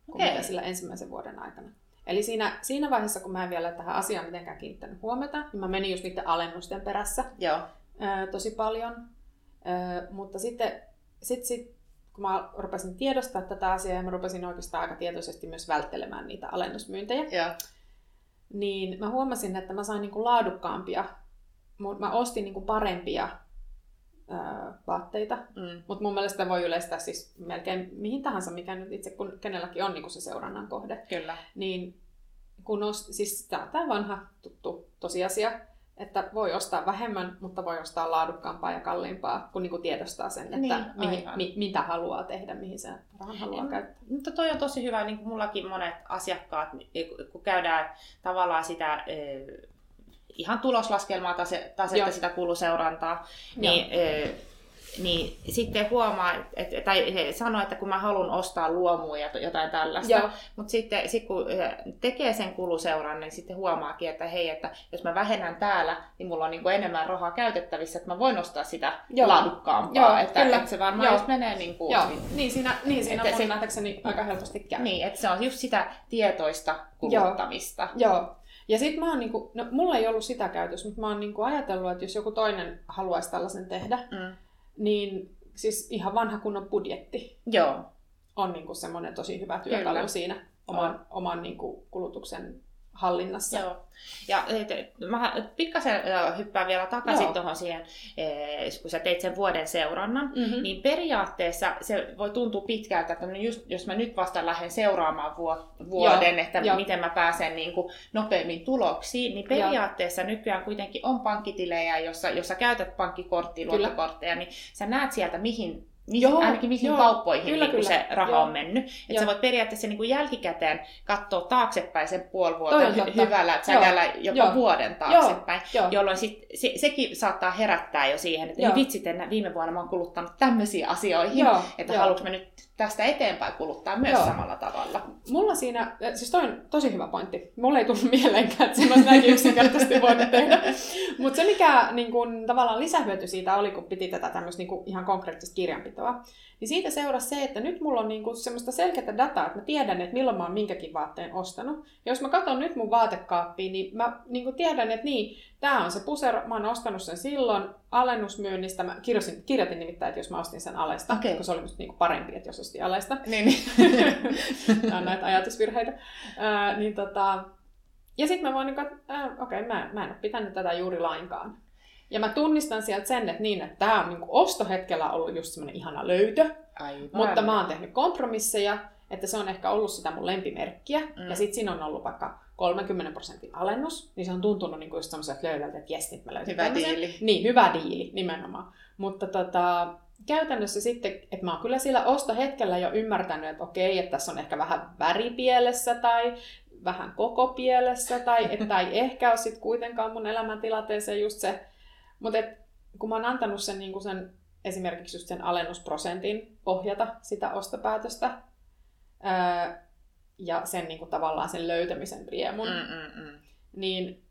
Speaker 2: kuin
Speaker 1: Okei.
Speaker 2: mitä sillä ensimmäisen vuoden aikana. Eli siinä, siinä vaiheessa, kun mä en vielä tähän asiaan mitenkään kiinnittänyt huomiota, niin mä menin just niiden alennusten perässä
Speaker 1: Joo.
Speaker 2: ää, tosi paljon. Ää, mutta sitten sit, sit, kun mä rupesin tiedostaa tätä asiaa ja mä rupesin oikeastaan aika tietoisesti myös välttelemään niitä alennusmyyntejä,
Speaker 1: Joo.
Speaker 2: niin mä huomasin, että mä sain niinku laadukkaampia, mä ostin niinku parempia ää, vaatteita.
Speaker 1: Mm.
Speaker 2: Mutta mun mielestä voi yleistää siis melkein mihin tahansa, mikä nyt itse kun kenelläkin on niinku se seurannan kohde.
Speaker 1: Kyllä.
Speaker 2: Niin kun os, siis tämä on vanha tuttu tosiasia, että voi ostaa vähemmän, mutta voi ostaa laadukkaampaa ja kalliimpaa, kun niinku tiedostaa sen, että
Speaker 1: Niin,
Speaker 2: mihin, mi, mitä haluaa tehdä, mihin sen rahan haluaa
Speaker 1: En-
Speaker 2: käyttää.
Speaker 1: Mutta toi on tosi hyvä, niin kuin mullakin monet asiakkaat, niin kun käydään tavallaan sitä ihan tuloslaskelmaa, tasetta,
Speaker 2: Joo.
Speaker 1: sitä kuluseurantaa, niin, eh, niin sitten huomaa, että, tai he sanoo, että kun mä haluan ostaa luomua ja jotain tällaista,
Speaker 2: Joo,
Speaker 1: mutta sitten sit kun tekee sen kuluseuran, niin sitten huomaakin, että hei, että jos mä vähennän täällä, niin mulla on niin kuin enemmän rahaa käytettävissä, että mä voin ostaa sitä
Speaker 2: Joo.
Speaker 1: laadukkaampaa.
Speaker 2: Joo,
Speaker 1: että,
Speaker 2: kyllä.
Speaker 1: että se varmaan
Speaker 2: Joo.
Speaker 1: menee niin kuin,
Speaker 2: joo. Niin siinä, niin siinä
Speaker 1: Että
Speaker 2: mun
Speaker 1: se-
Speaker 2: nähdäkseni aika helposti käy.
Speaker 1: Niin, että se on just sitä tietoista kuluttamista.
Speaker 2: Joo. Ja sitten mä oon niinku, no mulla ei ollut sitä käytössä, mutta mä oon niinku ajatellut, että jos joku toinen haluaisi tällaisen tehdä,
Speaker 1: Mm.
Speaker 2: Niin siis ihan vanha kunnon budjetti
Speaker 1: Joo,
Speaker 2: on niinku semmoinen tosi hyvä työkalu
Speaker 1: Kyllä.
Speaker 2: siinä oman, oman niinku kulutuksen hallinnassa.
Speaker 1: joo. Ja et, et, mä pikkasen hyppään vielä takaisin
Speaker 2: Joo.
Speaker 1: tuohon siihen, eh, kun sä teit sen vuoden seurannan,
Speaker 2: Mm-hmm.
Speaker 1: niin periaatteessa se voi tuntua pitkältä, että no just, jos mä nyt vasta lähden seuraamaan vuo- vuoden,
Speaker 2: Joo,
Speaker 1: että
Speaker 2: joo.
Speaker 1: miten mä pääsen niin kuin nopeammin tuloksiin, niin
Speaker 2: Joo.
Speaker 1: periaatteessa nykyään kuitenkin on pankkitilejä, jossa, jossa käytät pankkikorttia, luottokortteja, niin sä näet sieltä, mihin mihin,
Speaker 2: Joo,
Speaker 1: ainakin mihin
Speaker 2: joo,
Speaker 1: kauppoihin
Speaker 2: kyllä,
Speaker 1: niin kuin
Speaker 2: kyllä.
Speaker 1: se raha
Speaker 2: Joo.
Speaker 1: on mennyt. Että sä voit periaatteessa niin kuin jälkikäteen katsoa taaksepäin sen puoli vuotta hy- hyvällä säkällä jopa
Speaker 2: Joo.
Speaker 1: vuoden taaksepäin,
Speaker 2: Joo.
Speaker 1: jolloin sit, se, sekin saattaa herättää jo siihen, että vitsit, että viime vuonna mä oon kuluttanut tämmöisiin asioihin,
Speaker 2: Joo,
Speaker 1: että
Speaker 2: joo.
Speaker 1: haluanko mä nyt tästä eteenpäin kuluttaa myös
Speaker 2: Joo.
Speaker 1: samalla tavalla.
Speaker 2: Mulla siinä, siis toi on tosi hyvä pointti. Mulla ei tullut mieleenkään, että sen olisi näinkin yksinkertaisesti voinut tehdä. Mutta se, mikä niin kun, tavallaan lisähyöty siitä oli, kun piti tätä tämmöistä niin kun, ihan konkreettista kirjanpitoa, niin siitä seurasi se, että nyt mulla on niin kun, semmoista selkeää dataa, että mä tiedän, että milloin mä oon minkäkin vaatteen ostanut. Ja jos mä katson nyt mun vaatekaappiin, niin mä niin kun tiedän, että niin, tää on se pusero, mä oon ostanut sen silloin alennusmyynnistä. Mä kirjoitin, kirjoitin nimittäin, että jos mä ostin sen alesta,
Speaker 1: Okei.
Speaker 2: kun se oli musta niin parempi, että jos ostin alesta.
Speaker 1: Niin, niin.
Speaker 2: Nämä on näitä ajatusvirheitä. Ää, niin tota, ja sitten mä voin, niin okei, okay, mä, mä en ole pitänyt tätä juuri lainkaan. Ja mä tunnistan sieltä sen, että niin, että tämä on niin ostohetkellä ollut just semmoinen ihana löytö,
Speaker 1: Aivan.
Speaker 2: mutta mä oon tehnyt kompromisseja, että se on ehkä ollut sitä mun lempimerkkiä,
Speaker 1: Mm.
Speaker 2: ja sitten siinä on ollut vaikka 30 prosentin alennus, niin se on tuntunut niin just semmoiselta löydältä, että jes, nyt mä löysin
Speaker 1: Hyvä
Speaker 2: tämmöisen.
Speaker 1: diili.
Speaker 2: Niin, hyvä diili nimenomaan. Mutta tota, käytännössä sitten, että mä oon kyllä sillä ostohetkellä jo ymmärtänyt, että okei, että tässä on ehkä vähän väripielessä tai vähän koko pielessä tai että ei ehkä ole sitten kuitenkaan mun elämäntilanteeseen just se. Mutta kun mä oon antanut sen, niin sen esimerkiksi just sen alennusprosentin ohjata sitä ostopäätöstä ää, ja sen niin kuin, tavallaan sen löytämisen riemun,
Speaker 1: Mm, mm, mm.
Speaker 2: niin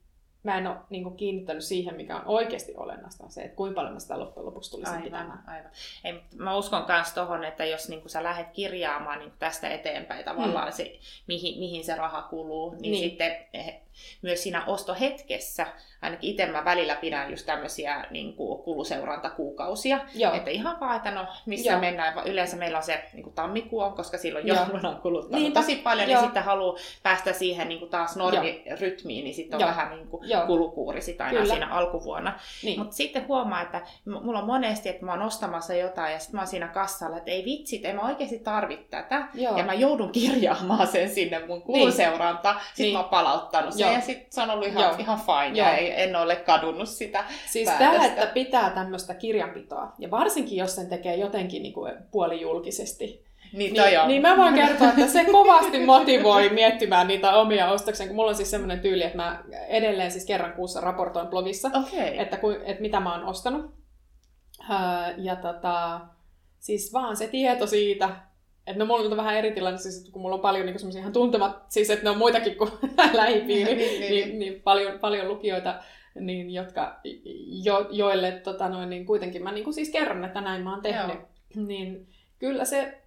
Speaker 2: mä en ole niin kuin, kiinnittänyt siihen, mikä on oikeasti olennaista, on se, että kuinka paljon mä sitä loppujen lopuksi tulisin
Speaker 1: Aivan,
Speaker 2: pitämään.
Speaker 1: aivan. Ei, mutta mä uskon myös tuohon, että jos niin sä lähdet kirjaamaan niin tästä eteenpäin tavallaan se, mihin, mihin se raha kuluu, niin,
Speaker 2: Niin.
Speaker 1: niin. sitten eh, myös siinä ostohetkessä, ainakin itse mä välillä pidän just tämmöisiä niin kuin kuluseurantakuukausia,
Speaker 2: Joo,
Speaker 1: että ihan vaan, että no missä
Speaker 2: Joo.
Speaker 1: mennään. Yleensä meillä on se niin kuin tammikuu on, koska silloin jouluna on kuluttanut
Speaker 2: Niinpä.
Speaker 1: tosi paljon,
Speaker 2: Joo.
Speaker 1: niin sitten haluaa päästä siihen niin kuin taas normirytmiin, niin sitten on
Speaker 2: Joo.
Speaker 1: vähän niin kuin
Speaker 2: Joo.
Speaker 1: kulukuuri sitä aina
Speaker 2: Kyllä.
Speaker 1: siinä alkuvuonna.
Speaker 2: niin.
Speaker 1: Mutta sitten huomaa, että mulla on monesti, että mä oon ostamassa jotain ja sitten mä oon siinä kassalla, että ei vitsit, en mä oikeasti tarvitse tätä.
Speaker 2: Joo.
Speaker 1: Ja mä joudun kirjaamaan sen sinne mun kuluseurantaan. Sitten
Speaker 2: Niin.
Speaker 1: mä oon palauttanut sen
Speaker 2: Joo.
Speaker 1: ja sitten se on ollut ihan,
Speaker 2: Joo.
Speaker 1: ihan fine
Speaker 2: Joo.
Speaker 1: ja ei, en ole kadunut sitä.
Speaker 2: Siis tämä, että pitää tämmöistä kirjanpitoa, ja varsinkin jos sen tekee jotenkin niin kuin puolijulkisesti,
Speaker 1: Niin,
Speaker 2: niin, niin mä voin kertoa, että se kovasti motivoi miettimään niitä omia ostoksia, kun mulla on siis semmoinen tyyli, että mä edelleen siis kerran kuussa raportoin blogissa,
Speaker 1: okay.
Speaker 2: että, ku, että mitä mä oon ostanut. ja tota, siis vaan se tieto siitä, että no mulla on vähän eri tilanne, siis, kun mulla on paljon niin semmoisia ihan tuntemat, siis että ne on muitakin kuin lähipiiri, niin, niin, niin, niin, paljon, paljon lukijoita, niin, jotka, jo, joille tota noin, niin kuitenkin mä niin kuin siis kerron, että näin mä oon tehnyt. Joo. Niin kyllä se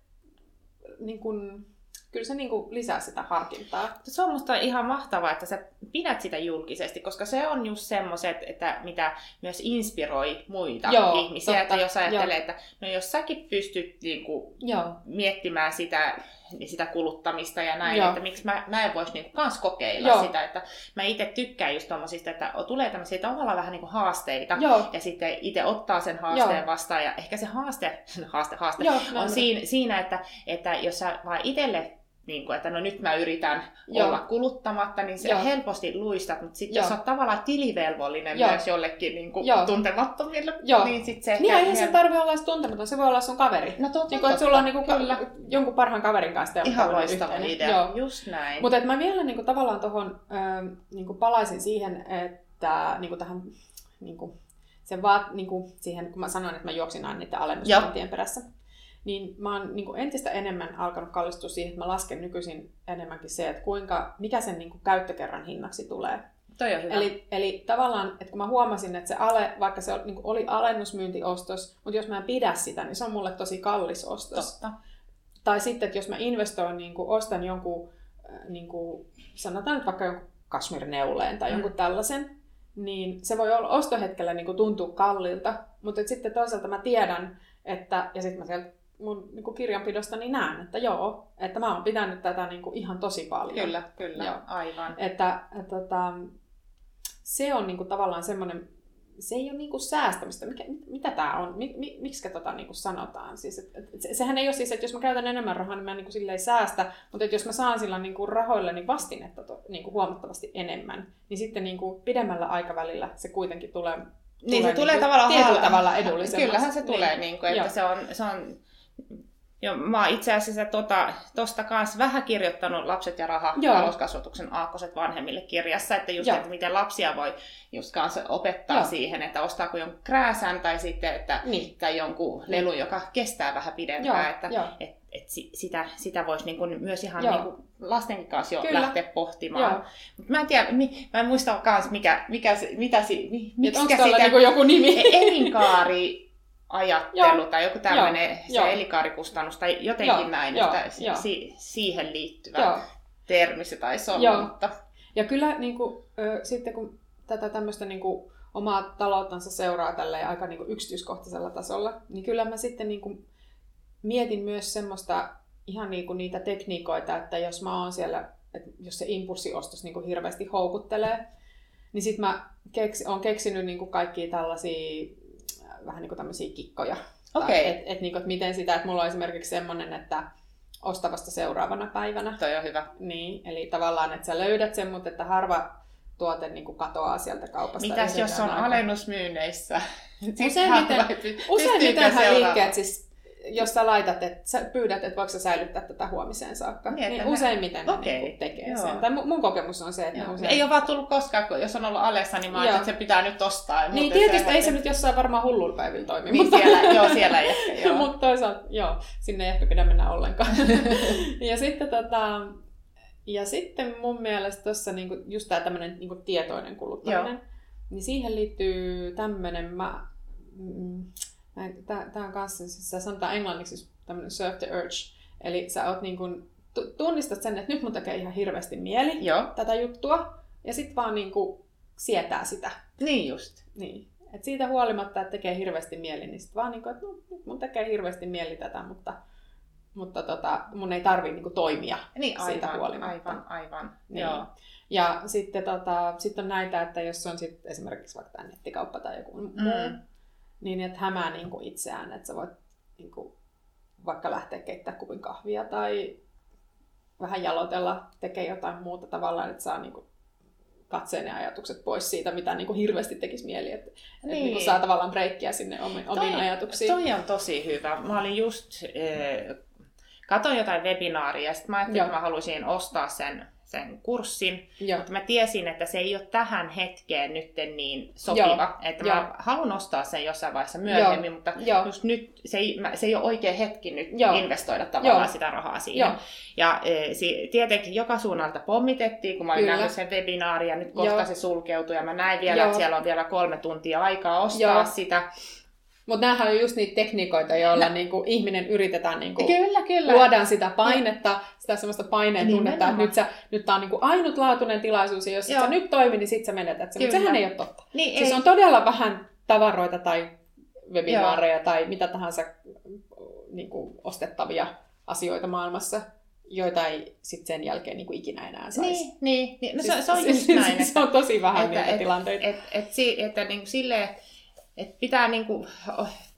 Speaker 2: niin kuin, kyllä se niin kuin lisää sitä harkintaa.
Speaker 1: Se on musta ihan mahtavaa, että sä pidät sitä julkisesti, koska se on just semmoiset, että mitä myös inspiroi muita Joo, ihmisiä. Totta. Että jos ajattelee, Joo. että no jos säkin pystyt niin kuin, miettimään sitä, sitä kuluttamista ja näin, Joo. että miksi mä, mä en voisi niin kans kokeilla Joo. sitä. Että mä itse tykkään just tommosista, että tulee tämmöisiä tavallaan vähän niin kuin haasteita Joo. ja sitten itse ottaa sen haasteen Joo. vastaan. Ja ehkä se haaste, haaste, haaste Joo, on siinä, siinä, että, että jos sä vaan itselle niin kuin, että no nyt mä yritän Joo. olla kuluttamatta, niin se Joo. helposti luistat, mutta sitten jos olet tavallaan tilivelvollinen Joo. myös jollekin niin kuin tuntemattomille, Joo. niin sitten se...
Speaker 2: Niin, ei se tarvi olla edes tuntematon, se voi olla sun kaveri. No totta, niin kuin, että sulla on niin kuin, kyllä. jonkun parhaan kaverin kanssa
Speaker 1: Ihan loistava idea, Joo. just näin.
Speaker 2: Mutta mä vielä niin kuin, tavallaan tuohon äh, niin palaisin siihen, että niin kuin tähän niin kuin, se vaat, niin kuin, siihen, kun mä sanoin, että mä juoksin aina niiden alennusmyyntien perässä niin mä oon niin entistä enemmän alkanut kallistua siihen, että mä lasken nykyisin enemmänkin se, että kuinka, mikä sen niin kuin käyttökerran hinnaksi tulee.
Speaker 1: Toi on hyvä.
Speaker 2: Eli, eli tavallaan, että kun mä huomasin, että se ale, vaikka se niin oli alennusmyyntiostos, mutta jos mä en pidä sitä, niin se on mulle tosi kallis ostos.
Speaker 1: Totta.
Speaker 2: Tai sitten, että jos mä investoin, niin kuin, ostan jonkun, äh, niin kuin, sanotaan nyt vaikka jonkun kasmirneuleen tai mm. jonkun tällaisen, niin se voi olla ostohetkellä niin kuin tuntua kallilta, mutta sitten toisaalta mä tiedän, että, ja sitten mä sieltä mun niin kuin kirjanpidosta niin näen, että joo, että mä oon pitänyt tätä niin kuin ihan tosi paljon.
Speaker 1: Kyllä, kyllä, joo. aivan.
Speaker 2: Että, että, että tota, se on niin kuin tavallaan semmoinen, se ei ole niin kuin säästämistä. Mikä, mitä tämä on? Mik, mik, miksi tota niin kuin sanotaan? Siis, et, et, se, sehän ei ole siis, että jos mä käytän enemmän rahaa, niin mä niin kuin silleen säästä, mutta että jos mä saan sillä niin kuin rahoilla niin vastinetta to, niin kuin huomattavasti enemmän, niin sitten niin kuin pidemmällä aikavälillä se kuitenkin tulee
Speaker 1: niin, se tulee niin tavallaan,
Speaker 2: tietyllä tavalla edullisemmaksi.
Speaker 1: Kyllähän se tulee, niin. Niin kuin, että se on, se on Joo, mä oon itse asiassa tota, tosta kanssa vähän kirjoittanut Lapset ja raha Joo. talouskasvatuksen aakkoset vanhemmille kirjassa, että just, Joo. että miten lapsia voi just kanssa opettaa Joo. siihen, että ostaako jonkun krääsän tai sitten, että, niin. tai jonkun lelu, joka kestää vähän pidempään, Joo. että Joo. Et, et sitä, sitä voisi niinku myös ihan niinku lastenkin kanssa jo Kyllä. lähteä pohtimaan. Mut mä en tiedä, mä en muista myös mikä, mikä, mitä,
Speaker 2: miksi sitä... Niinku joku nimi?
Speaker 1: E- elinkaari ajattelu joo, tai joku tämmöinen se joo. elikaarikustannus tai jotenkin joo, näin, joo, että joo. Si- siihen liittyvä joo. termi se taisi olla. Joo. Mutta...
Speaker 2: Ja kyllä niin kuin, ö, sitten kun tätä tämmöistä niin kuin, omaa talouttansa seuraa tällä aika niin kuin, yksityiskohtaisella tasolla, niin kyllä mä sitten niin kuin, mietin myös semmoista ihan niin kuin, niitä tekniikoita, että jos mä oon siellä, että jos se impulssiostos niin kuin, hirveästi houkuttelee, niin sitten mä keks, oon keksinyt niin kuin, kaikkia tällaisia vähän niin kuin tämmöisiä kikkoja.
Speaker 1: Okay.
Speaker 2: Että et, niin et miten sitä, että mulla on esimerkiksi semmoinen, että ostavasta seuraavana päivänä.
Speaker 1: Toi on hyvä.
Speaker 2: Niin, eli tavallaan, että sä löydät sen, mutta että harva tuote niin kuin katoaa sieltä kaupasta.
Speaker 1: Mitäs jos on aika... alennusmyynneissä?
Speaker 2: Useimmiten, useimmiten liikkeet siis jos sä laitat, että sä pyydät, että voiko sä säilyttää tätä huomiseen saakka, niin, niin useimmiten okay. ne niin tekee Joo. sen. Tai mun kokemus on se, että
Speaker 1: usein... Ei ole vaan tullut koskaan, kun jos on ollut alessa, niin mä että se pitää nyt ostaa.
Speaker 2: Niin tietysti se ei se nyt jossain varmaan hullulla päivillä toimi.
Speaker 1: Niin mutta... siellä, joo, siellä ehkä, joo.
Speaker 2: mutta toisaalta, joo, sinne ei ehkä pidä mennä ollenkaan. ja sitten tota, ja sitten mun mielestä tuossa niinku, just tämä tämmöinen niinku tietoinen kuluttaminen, joo. niin siihen liittyy tämmöinen, mä, mm, Tämä on kanssa, siis sanotaan englanniksi tämmöinen surf the urge. Eli sä oot niin kuin, tunnistat sen, että nyt mun tekee ihan hirveästi mieli
Speaker 1: Joo.
Speaker 2: tätä juttua. Ja sitten vaan niin kuin sietää sitä.
Speaker 1: Niin just.
Speaker 2: Niin. Et siitä huolimatta, että tekee hirveästi mieli, niin sitten vaan niin kuin, että no, nyt mun tekee hirveästi mieli tätä, mutta, mutta tota, mun ei tarvi niin kuin toimia
Speaker 1: niin, aivan,
Speaker 2: siitä huolimatta.
Speaker 1: Aivan, aivan.
Speaker 2: Niin. Joo. Ja sitten tota, sit on näitä, että jos on sit esimerkiksi vaikka tämä nettikauppa tai joku mm. muu, niin että hämää niin kuin itseään, että sä voit niin kuin, vaikka lähteä keittämään kupin kahvia tai vähän jalotella, tekee jotain muuta tavallaan, että saa niin kuin, katseen ja ajatukset pois siitä, mitä niin kuin hirveästi tekisi mieli. Että, niin. että niin kuin saa tavallaan breikkiä sinne omiin, omiin ajatuksiin.
Speaker 1: Toi on tosi hyvä. Mä olin just... Eh, katoin jotain webinaaria ja sitten mä ajattelin,
Speaker 2: Joo.
Speaker 1: että mä haluaisin ostaa sen, sen kurssin,
Speaker 2: Joo.
Speaker 1: mutta mä tiesin, että se ei ole tähän hetkeen nyt niin sopiva,
Speaker 2: Joo.
Speaker 1: että
Speaker 2: Joo.
Speaker 1: mä haluan ostaa sen jossain vaiheessa myöhemmin,
Speaker 2: Joo.
Speaker 1: mutta
Speaker 2: Joo.
Speaker 1: just nyt se ei, mä- se ei ole oikea hetki nyt
Speaker 2: Joo.
Speaker 1: investoida tavallaan
Speaker 2: Joo.
Speaker 1: sitä rahaa siihen.
Speaker 2: Joo.
Speaker 1: Ja e, si, tietenkin joka suunnalta pommitettiin, kun mä olin
Speaker 2: Kyllä.
Speaker 1: nähnyt sen webinaari ja nyt kohta
Speaker 2: Joo.
Speaker 1: se sulkeutui ja mä näin vielä,
Speaker 2: Joo.
Speaker 1: että siellä on vielä kolme tuntia aikaa ostaa
Speaker 2: Joo.
Speaker 1: sitä.
Speaker 2: Mutta näähän on just niitä tekniikoita, joilla niinku ihminen yritetään niinku
Speaker 1: Kyllä, kyllä.
Speaker 2: luodaan sitä painetta, sitä semmoista paineen tunnetta, että nyt, sä, nyt tää on niinku ainutlaatuinen tilaisuus, ja jos et
Speaker 1: Joo.
Speaker 2: sä nyt toimi, niin sit sä menetät sen. Mutta sehän ei ole totta.
Speaker 1: Niin,
Speaker 2: Siis
Speaker 1: ei.
Speaker 2: on todella vähän tavaroita tai webinaareja tai mitä tahansa niin kuin ostettavia asioita maailmassa, joita ei sit sen jälkeen niin kuin ikinä enää saisi.
Speaker 1: Niin, niin, niin. No se,
Speaker 2: Siis-
Speaker 1: se on just
Speaker 2: siis-
Speaker 1: näin.
Speaker 2: Se on tosi vähän
Speaker 1: että,
Speaker 2: niitä
Speaker 1: et,
Speaker 2: tilanteita.
Speaker 1: et, et, si, että niin silleen, että pitää niin kuin,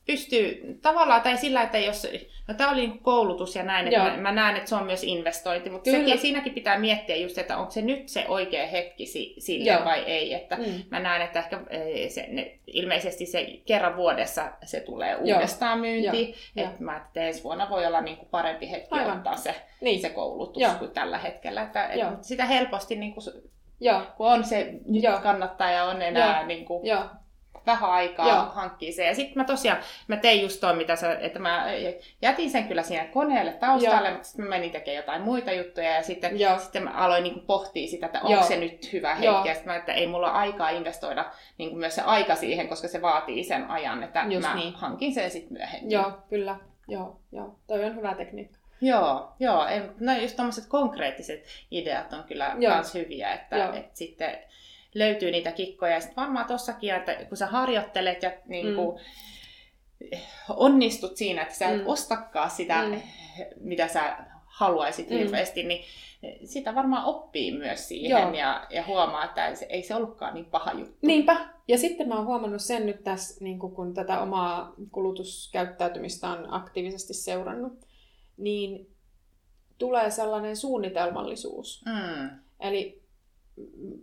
Speaker 1: pystyy tavallaan, tai sillä, että jos, no tämä oli niin koulutus ja näin, että
Speaker 2: Joo.
Speaker 1: mä, mä näen, että se on myös investointi, mutta
Speaker 2: Kyllä.
Speaker 1: sekin, siinäkin pitää miettiä just, että onko se nyt se oikea hetki si, sille
Speaker 2: Joo.
Speaker 1: vai ei, että
Speaker 2: Mm.
Speaker 1: mä näen, että ehkä eh, se, ne, ilmeisesti se kerran vuodessa se tulee
Speaker 2: Joo.
Speaker 1: uudestaan myyntiin,
Speaker 2: Joo.
Speaker 1: että mä että ensi vuonna voi olla niin kuin parempi hetki
Speaker 2: Aivan.
Speaker 1: ottaa se,
Speaker 2: Niin,
Speaker 1: se koulutus
Speaker 2: Joo.
Speaker 1: kuin tällä hetkellä, että, että sitä helposti niin kuin,
Speaker 2: joo,
Speaker 1: kun on se nyt
Speaker 2: Joo.
Speaker 1: kannattaa ja on enää
Speaker 2: Joo.
Speaker 1: niin kuin,
Speaker 2: joo,
Speaker 1: vähän aikaa
Speaker 2: Joo.
Speaker 1: hankkii se. Ja sitten mä tosiaan, mä tein just toi, mitä sä, että mä jätin sen kyllä siinä koneelle taustalle,
Speaker 2: Joo.
Speaker 1: mutta sitten mä menin tekemään jotain muita juttuja ja sitten,
Speaker 2: Joo.
Speaker 1: sitten mä aloin niin pohtia sitä, että onko se nyt hyvä hetki.
Speaker 2: Joo.
Speaker 1: Ja sitten mä, että ei mulla ole aikaa investoida niin kuin myös se aika siihen, koska se vaatii sen ajan, että
Speaker 2: Just
Speaker 1: mä
Speaker 2: niin.
Speaker 1: hankin sen sitten myöhemmin.
Speaker 2: joo, kyllä. Joo, joo. Toi on hyvä tekniikka.
Speaker 1: Joo, joo. No just tommoset konkreettiset ideat on kyllä myös hyviä, että
Speaker 2: Joo.
Speaker 1: et sitten löytyy niitä kikkoja. Ja sitten varmaan tossakin, että kun sä harjoittelet ja niin kuin, onnistut siinä, että sä et
Speaker 2: Mm.
Speaker 1: ostakaan sitä,
Speaker 2: Mm.
Speaker 1: mitä sä haluaisit
Speaker 2: Mm.
Speaker 1: hirveästi, niin sitä varmaan oppii myös siihen
Speaker 2: Joo.
Speaker 1: ja, ja huomaa, että se, ei se ollutkaan niin paha juttu.
Speaker 2: Niinpä. Ja sitten mä oon huomannut sen nyt tässä, niin kun tätä omaa kulutuskäyttäytymistä on aktiivisesti seurannut, niin tulee sellainen suunnitelmallisuus.
Speaker 1: Mm.
Speaker 2: Eli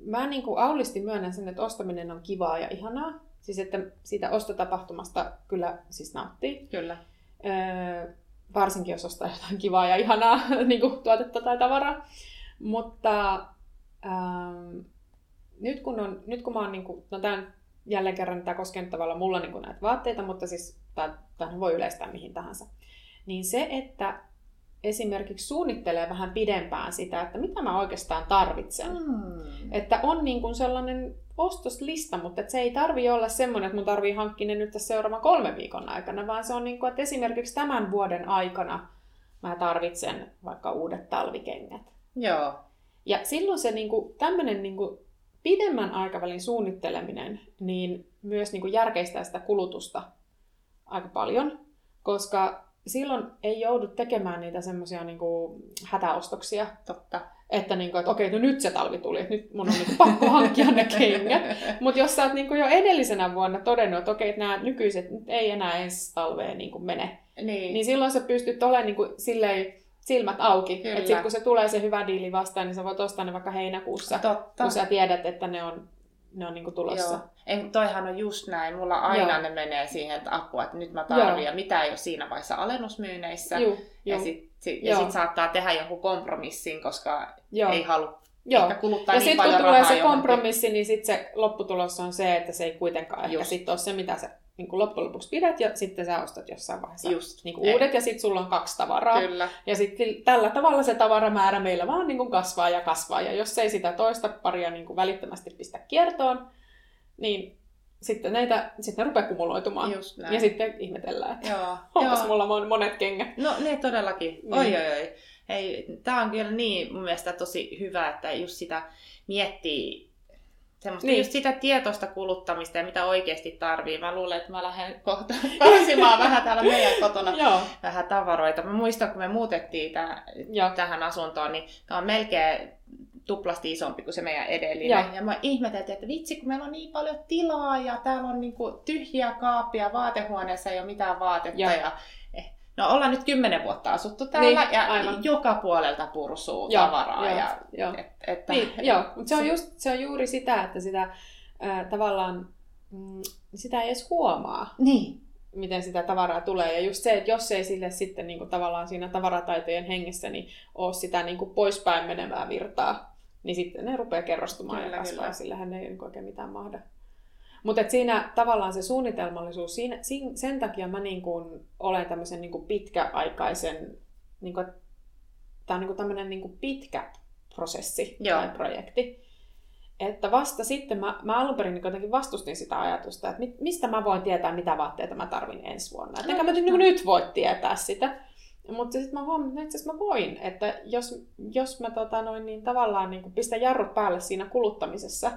Speaker 2: mä niin kuin aulisti myönnän sen, että ostaminen on kivaa ja ihanaa. Siis että siitä ostotapahtumasta kyllä siis nauttii.
Speaker 1: Kyllä.
Speaker 2: Öö, varsinkin jos ostaa jotain kivaa ja ihanaa niin kuin tuotetta tai tavaraa. Mutta ähm, nyt, kun on, nyt kun mä oon, niin kuin, no tämän jälleen kerran tämä koskee nyt tavallaan mulla niin kuin näitä vaatteita, mutta siis tämä voi yleistää mihin tahansa. Niin se, että esimerkiksi suunnittelee vähän pidempään sitä, että mitä mä oikeastaan tarvitsen.
Speaker 1: Mm.
Speaker 2: Että on niin kuin sellainen ostoslista, mutta se ei tarvi olla semmoinen, että mun tarvii hankkia ne nyt tässä seuraavan kolmen viikon aikana, vaan se on niin kuin, että esimerkiksi tämän vuoden aikana mä tarvitsen vaikka uudet talvikengät.
Speaker 1: Joo.
Speaker 2: Ja silloin se niin kuin, tämmöinen niin kuin, pidemmän aikavälin suunnitteleminen niin myös niin kuin, järkeistää sitä kulutusta aika paljon, koska silloin ei joudu tekemään niitä semmoisia niin kuin, hätäostoksia,
Speaker 1: Totta.
Speaker 2: että, niin kuin, että okei, no nyt se talvi tuli, että nyt mun on niin kuin, pakko hankkia ne kengät. Mutta jos sä oot niin kuin, jo edellisenä vuonna todennut, että okei, että nämä nykyiset nyt ei enää ensi talveen niin kuin, mene,
Speaker 1: Niin.
Speaker 2: niin silloin sä pystyt olemaan niin kuin, silleen silmät auki.
Speaker 1: Kyllä.
Speaker 2: Että sitten kun se tulee se hyvä diili vastaan, niin sä voit ostaa ne vaikka heinäkuussa,
Speaker 1: Totta.
Speaker 2: kun sä tiedät, että ne on, ne on niin kuin tulossa.
Speaker 1: Joo. Ei, mutta toihan on just näin. Mulla aina
Speaker 2: Joo.
Speaker 1: ne menee siihen, että apua, että nyt mä tarvitsen, ja mitä ei ole siinä vaiheessa alennusmyynneissä.
Speaker 2: Juu,
Speaker 1: ja
Speaker 2: juu,
Speaker 1: sitten sit, ja
Speaker 2: Joo.
Speaker 1: sit saattaa tehdä jonkun kompromissin, koska
Speaker 2: joo.
Speaker 1: ei halua
Speaker 2: joo.
Speaker 1: ehkä kuluttaa
Speaker 2: Ja
Speaker 1: niin
Speaker 2: sitten kun tulee se
Speaker 1: johonkin.
Speaker 2: kompromissi, niin sitten se lopputulos on se, että se ei kuitenkaan ehkä
Speaker 1: Just.
Speaker 2: sit ole se, mitä sä niin kuin loppujen lopuksi pidät, ja sitten sä ostat jossain vaiheessa
Speaker 1: Just.
Speaker 2: niin kuin uudet, ja sitten sulla on kaksi tavaraa.
Speaker 1: Kyllä.
Speaker 2: Ja sitten tällä tavalla se tavaramäärä meillä vaan niin kuin kasvaa ja kasvaa. Ja jos ei sitä toista paria niin kuin välittömästi pistä kiertoon, niin sitten näitä sitten ne rupeaa kumuloitumaan.
Speaker 1: Just näin.
Speaker 2: Ja sitten ihmetellään, että
Speaker 1: Joo.
Speaker 2: onpas
Speaker 1: Joo.
Speaker 2: mulla mon- monet kengät.
Speaker 1: No ne todellakin.
Speaker 2: Niin.
Speaker 1: Oi, oi, oi. Ei, tää on kyllä niin mun mielestä tosi hyvä, että just sitä miettii semmoista
Speaker 2: Niin.
Speaker 1: just sitä tietoista kuluttamista ja mitä oikeasti tarvii. Mä luulen, että mä lähden kohta karsimaan vähän täällä meidän kotona
Speaker 2: Joo,
Speaker 1: vähän tavaroita. Mä muistan, kun me muutettiin
Speaker 2: Joo.
Speaker 1: tähän asuntoon, niin tämä on melkein tuplasti isompi kuin se meidän edellinen.
Speaker 2: Joo.
Speaker 1: Ja mä ihmeteltiin, että vitsi, kun meillä on niin paljon tilaa ja täällä on niinku tyhjiä kaappia, vaatehuoneessa ei ole mitään vaatetta.
Speaker 2: Joo.
Speaker 1: Ja, no ollaan nyt kymmenen vuotta asuttu täällä
Speaker 2: Niin,
Speaker 1: ja
Speaker 2: aivan.
Speaker 1: joka puolelta pursuu
Speaker 2: Joo,
Speaker 1: tavaraa.
Speaker 2: joo,
Speaker 1: ja,
Speaker 2: joo.
Speaker 1: et, että,
Speaker 2: Niin, joo, mutta se on, just, se on juuri sitä, että sitä ää, tavallaan mm, sitä ei edes huomaa.
Speaker 1: Niin,
Speaker 2: miten sitä tavaraa tulee. Ja just se, että jos ei sille sitten niin kuin tavallaan siinä tavarataitojen hengessä niin ole sitä niin kuin poispäin menevää virtaa, niin sitten ne rupeaa kerrostumaan kyllä, ja kasvaa, kyllä. sillähän ei niin oikein mitään mahda. Mutta siinä tavallaan se suunnitelmallisuus, siinä, siinä, sen takia mä niin kuin olen tämmöisen niin pitkäaikaisen, niin kuin, tämä on niin kuin tämmöinen niin pitkä prosessi Joo. tai projekti. Että vasta sitten mä, mä alun perin niin vastustin sitä ajatusta, että mistä mä voin tietää, mitä vaatteita mä tarvin ensi vuonna. Että enkä mä niin nyt voi tietää sitä. Mutta sitten mä huomasin, että itse asiassa mä voin, että jos, jos mä tota noin, niin tavallaan niin pistän jarrut päälle siinä kuluttamisessa,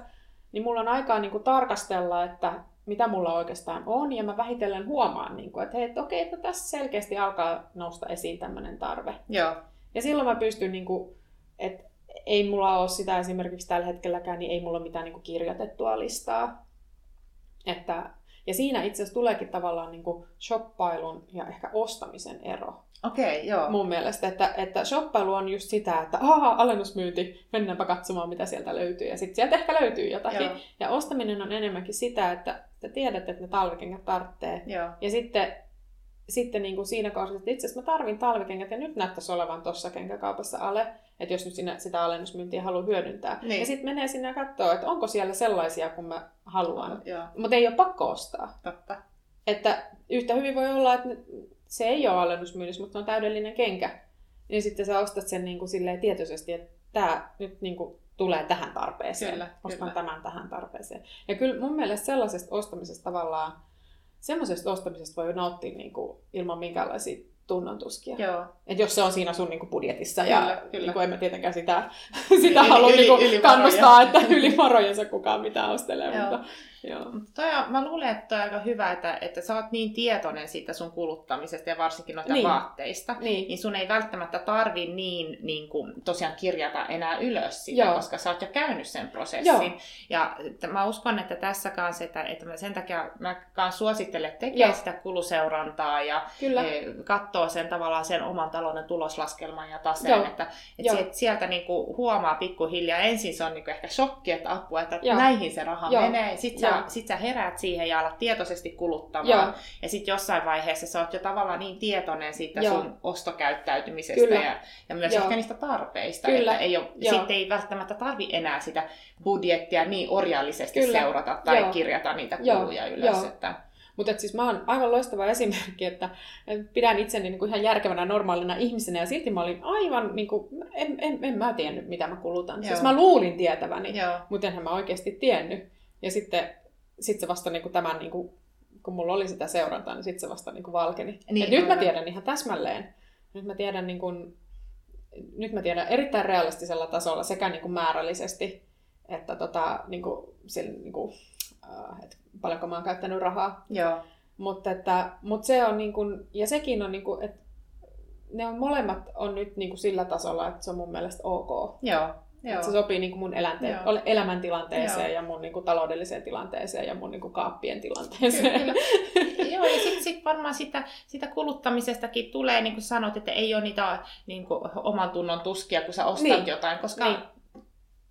Speaker 2: niin mulla on aikaa niin kuin tarkastella, että mitä mulla oikeastaan on, ja mä vähitellen huomaan, niin kuin, että hei, että okei, että tässä selkeästi alkaa nousta esiin tämmöinen tarve.
Speaker 1: Joo.
Speaker 2: Ja silloin mä pystyn, niin kuin, että ei mulla ole sitä esimerkiksi tällä hetkelläkään, niin ei mulla ole mitään niin kuin kirjoitettua listaa. Että, ja siinä itse asiassa tuleekin tavallaan niin kuin shoppailun ja ehkä ostamisen ero.
Speaker 1: Okei, okay, joo.
Speaker 2: Mun mielestä, että, että shoppailu on just sitä, että aah, alennusmyynti, mennäänpä katsomaan, mitä sieltä löytyy. Ja sitten sieltä ehkä löytyy jotakin. Joo. Ja ostaminen on enemmänkin sitä, että te tiedät, että ne talvikengät tarvitsee.
Speaker 1: Joo.
Speaker 2: Ja sitten, sitten niin kuin siinä kohdassa, että itse asiassa mä tarvin talvikengät ja nyt näyttäisi olevan tuossa kenkäkaupassa ale. Että jos nyt sinä, sitä alennusmyyntiä haluaa hyödyntää. Niin. Ja sitten menee sinne ja katsoo, että onko siellä sellaisia, kun mä haluan. Mutta ei ole pakko ostaa.
Speaker 1: Totta.
Speaker 2: Että yhtä hyvin voi olla, että se ei ole alennusmyynnissä, mutta on täydellinen kenkä. Niin sitten sä ostat sen niin kuin silleen tietoisesti, että tämä nyt niin kuin tulee tähän tarpeeseen.
Speaker 1: Kyllä,
Speaker 2: Ostan
Speaker 1: kyllä.
Speaker 2: tämän tähän tarpeeseen. Ja kyllä mun mielestä sellaisesta ostamisesta tavallaan, semmoisesta ostamisesta voi nauttia niin kuin ilman minkäänlaisia tunnontuskia.
Speaker 1: Joo.
Speaker 2: Et jos se on siinä sun niinku budjetissa, kyllä, ja kyllä. Niinku, en mä tietenkään sitä, sitä
Speaker 1: yli,
Speaker 2: halua
Speaker 1: yli,
Speaker 2: niinku
Speaker 1: yli
Speaker 2: kannustaa, että yli varojensa kukaan mitään ostelee.
Speaker 1: Joo.
Speaker 2: Mutta, joo.
Speaker 1: Toi on, mä luulen, että toi on aika hyvä, että, että sä oot niin tietoinen siitä sun kuluttamisesta ja varsinkin noita
Speaker 2: Niin.
Speaker 1: vaatteista,
Speaker 2: Niin.
Speaker 1: niin sun ei välttämättä tarvi niin, niin kuin, tosiaan kirjata enää ylös sitä,
Speaker 2: Joo.
Speaker 1: koska sä oot jo käynyt sen prosessin.
Speaker 2: Joo.
Speaker 1: Ja että mä uskon, että tässä kanssa, että, että mä sen takia mä kans suosittelen, että tekee
Speaker 2: Joo.
Speaker 1: sitä kuluseurantaa ja
Speaker 2: Kyllä.
Speaker 1: eh, katsoo sen tavallaan sen oman talouden tuloslaskelman ja taseen,
Speaker 2: Joo.
Speaker 1: että,
Speaker 2: Joo.
Speaker 1: että sieltä niinku huomaa pikkuhiljaa. Ensin se on niinku ehkä shokki, että apua, että
Speaker 2: Joo.
Speaker 1: näihin se raha
Speaker 2: Joo.
Speaker 1: menee. Sitten sä,
Speaker 2: Joo.
Speaker 1: sit sä heräät siihen ja alat tietoisesti kuluttamaan.
Speaker 2: Joo.
Speaker 1: Ja sitten jossain vaiheessa sä oot jo tavallaan niin tietoinen siitä
Speaker 2: Joo.
Speaker 1: sun ostokäyttäytymisestä
Speaker 2: Kyllä.
Speaker 1: ja, ja myös
Speaker 2: Joo.
Speaker 1: ehkä niistä tarpeista.
Speaker 2: Kyllä.
Speaker 1: Että ei ole,
Speaker 2: Joo.
Speaker 1: sitten ei välttämättä tarvi enää sitä budjettia niin orjallisesti
Speaker 2: Kyllä.
Speaker 1: seurata tai
Speaker 2: Joo.
Speaker 1: kirjata niitä
Speaker 2: Joo.
Speaker 1: kuluja ylös.
Speaker 2: Joo.
Speaker 1: Että,
Speaker 2: Mutta siis mä oon aivan loistava esimerkki, että pidän itseni niin kuin ihan järkevänä normaalina ihmisenä ja silti mä olin aivan, niin kuin, en, en, en mä tiennyt mitä mä kulutan. Joo. Siis
Speaker 1: Joo.
Speaker 2: mä luulin tietäväni,
Speaker 1: joo.
Speaker 2: mutta enhän mä oikeasti tiennyt. Ja sitten sit se vasta niin kuin tämän, niin kuin, kun mulla oli sitä seurantaa, niin sitten se vasta niin kuin valkeni.
Speaker 1: Niin,
Speaker 2: Et nyt mä tiedän ihan täsmälleen. Nyt mä tiedän, niin kuin, nyt mä tiedän erittäin realistisella tasolla sekä niin kuin määrällisesti, että tota, niin kuin, sillä, niin kuin, äh, että paljonko mä oon käyttänyt rahaa.
Speaker 1: Joo.
Speaker 2: Mutta, että, mutta se on niin kuin, ja sekin on niin kuin, että ne on molemmat on nyt niin kuin sillä tasolla, että se on mun mielestä ok.
Speaker 1: Joo.
Speaker 2: Joo. Se sopii niin kuin mun elänte-
Speaker 1: Joo.
Speaker 2: elämäntilanteeseen
Speaker 1: Joo.
Speaker 2: ja mun niin kuin taloudelliseen tilanteeseen ja mun niin kuin kaappien tilanteeseen.
Speaker 1: Kyllä. Joo, ja sitten sit varmaan sitä, sitä kuluttamisestakin tulee, niin kuin sanot, että ei ole niitä niin kuin, oman tunnon tuskia, kun sä ostat
Speaker 2: Niin.
Speaker 1: jotain, koska
Speaker 2: Niin.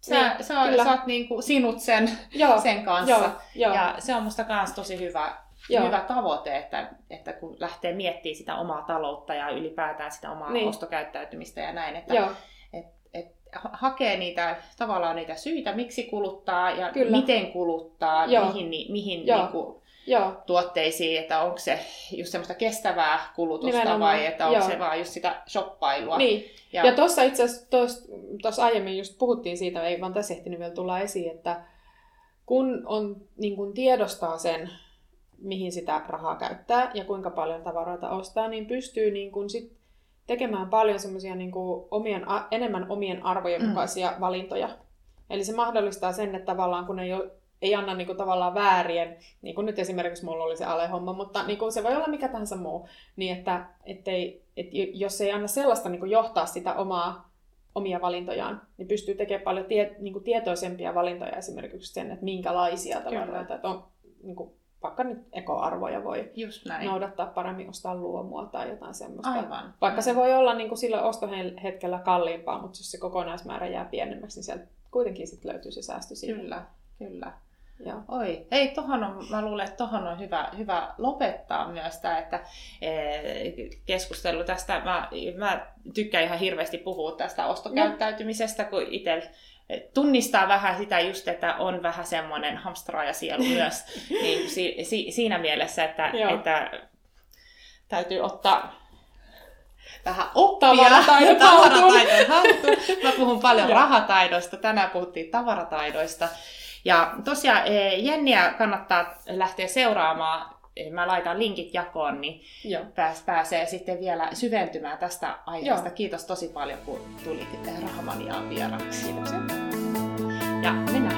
Speaker 1: sä,
Speaker 2: Niin,
Speaker 1: sä,
Speaker 2: kyllä.
Speaker 1: sä oot niin kuin, sinut sen,
Speaker 2: Joo,
Speaker 1: sen kanssa.
Speaker 2: joo, joo,
Speaker 1: Ja se on musta myös tosi hyvä,
Speaker 2: Joo.
Speaker 1: hyvä tavoite, että, että kun lähtee miettimään sitä omaa taloutta ja ylipäätään sitä omaa
Speaker 2: Niin.
Speaker 1: ostokäyttäytymistä ja näin, että
Speaker 2: joo,
Speaker 1: hakee niitä tavallaan niitä syitä, miksi kuluttaa ja
Speaker 2: Kyllä.
Speaker 1: miten kuluttaa,
Speaker 2: Joo.
Speaker 1: mihin, ni- mihin
Speaker 2: Joo.
Speaker 1: niin kuin,
Speaker 2: joo,
Speaker 1: tuotteisiin, että onko se just semmoista kestävää kulutusta
Speaker 2: Nimenomaan,
Speaker 1: vai että onko
Speaker 2: joo.
Speaker 1: se vaan just sitä shoppailua.
Speaker 2: niin.
Speaker 1: Ja,
Speaker 2: Ja tuossa itse asiassa tuossa aiemmin just puhuttiin siitä, ei vaan tässä ehtinyt vielä tulla esiin, että kun on, niin kun tiedostaa sen, mihin sitä rahaa käyttää ja kuinka paljon tavaroita ostaa, niin pystyy niin kun sit tekemään paljon semmoisia niin omien, enemmän omien arvojen
Speaker 1: Mm.
Speaker 2: mukaisia valintoja. Eli se mahdollistaa sen, että tavallaan kun ei, ole, ei anna niin kuin tavallaan väärien, niin kuin nyt esimerkiksi mulla oli se alehomma, mutta niin kuin se voi olla mikä tahansa muu, niin että ettei, et jos ei anna sellaista niin kuin johtaa sitä omaa, omia valintojaan, niin pystyy tekemään paljon tie, niin kuin tietoisempia valintoja esimerkiksi sen, että minkälaisia tavaroita, että on niin kuin, vaikka nyt ekoarvoja voi
Speaker 1: just näin.
Speaker 2: noudattaa paremmin, ostaa luomua tai jotain semmoista.
Speaker 1: Aivan.
Speaker 2: Vaikka se voi olla niin kuin sillä ostohetkellä kalliimpaa, mutta jos se kokonaismäärä jää pienemmäksi, niin sieltä kuitenkin sit löytyy se säästö siihen.
Speaker 1: Kyllä, kyllä.
Speaker 2: Joo.
Speaker 1: Oi, ei, tohon on, mä luulen, että tohon on hyvä, hyvä lopettaa myös tämä, että ee, keskustelu tästä, mä, mä tykkään ihan hirveästi puhua tästä ostokäyttäytymisestä, kun itse tunnistaa vähän sitä just, että on vähän semmoinen hamstraaja sielu myös, niin si, si, siinä mielessä, että, että täytyy ottaa vähän oppia. Tavarataidon haltuun. Mä puhun paljon rahataidoista, tänään puhuttiin tavarataidoista. Ja tosiaan e, Jenniä kannattaa lähteä seuraamaan. Mä laitan linkit jakoon, niin Joo. Pääs, pääsee sitten vielä syventymään tästä aiheesta. Joo. Kiitos tosi paljon, kun tulit Rahamaniaan vieraaksi.
Speaker 2: Kiitoksia.
Speaker 1: Ja me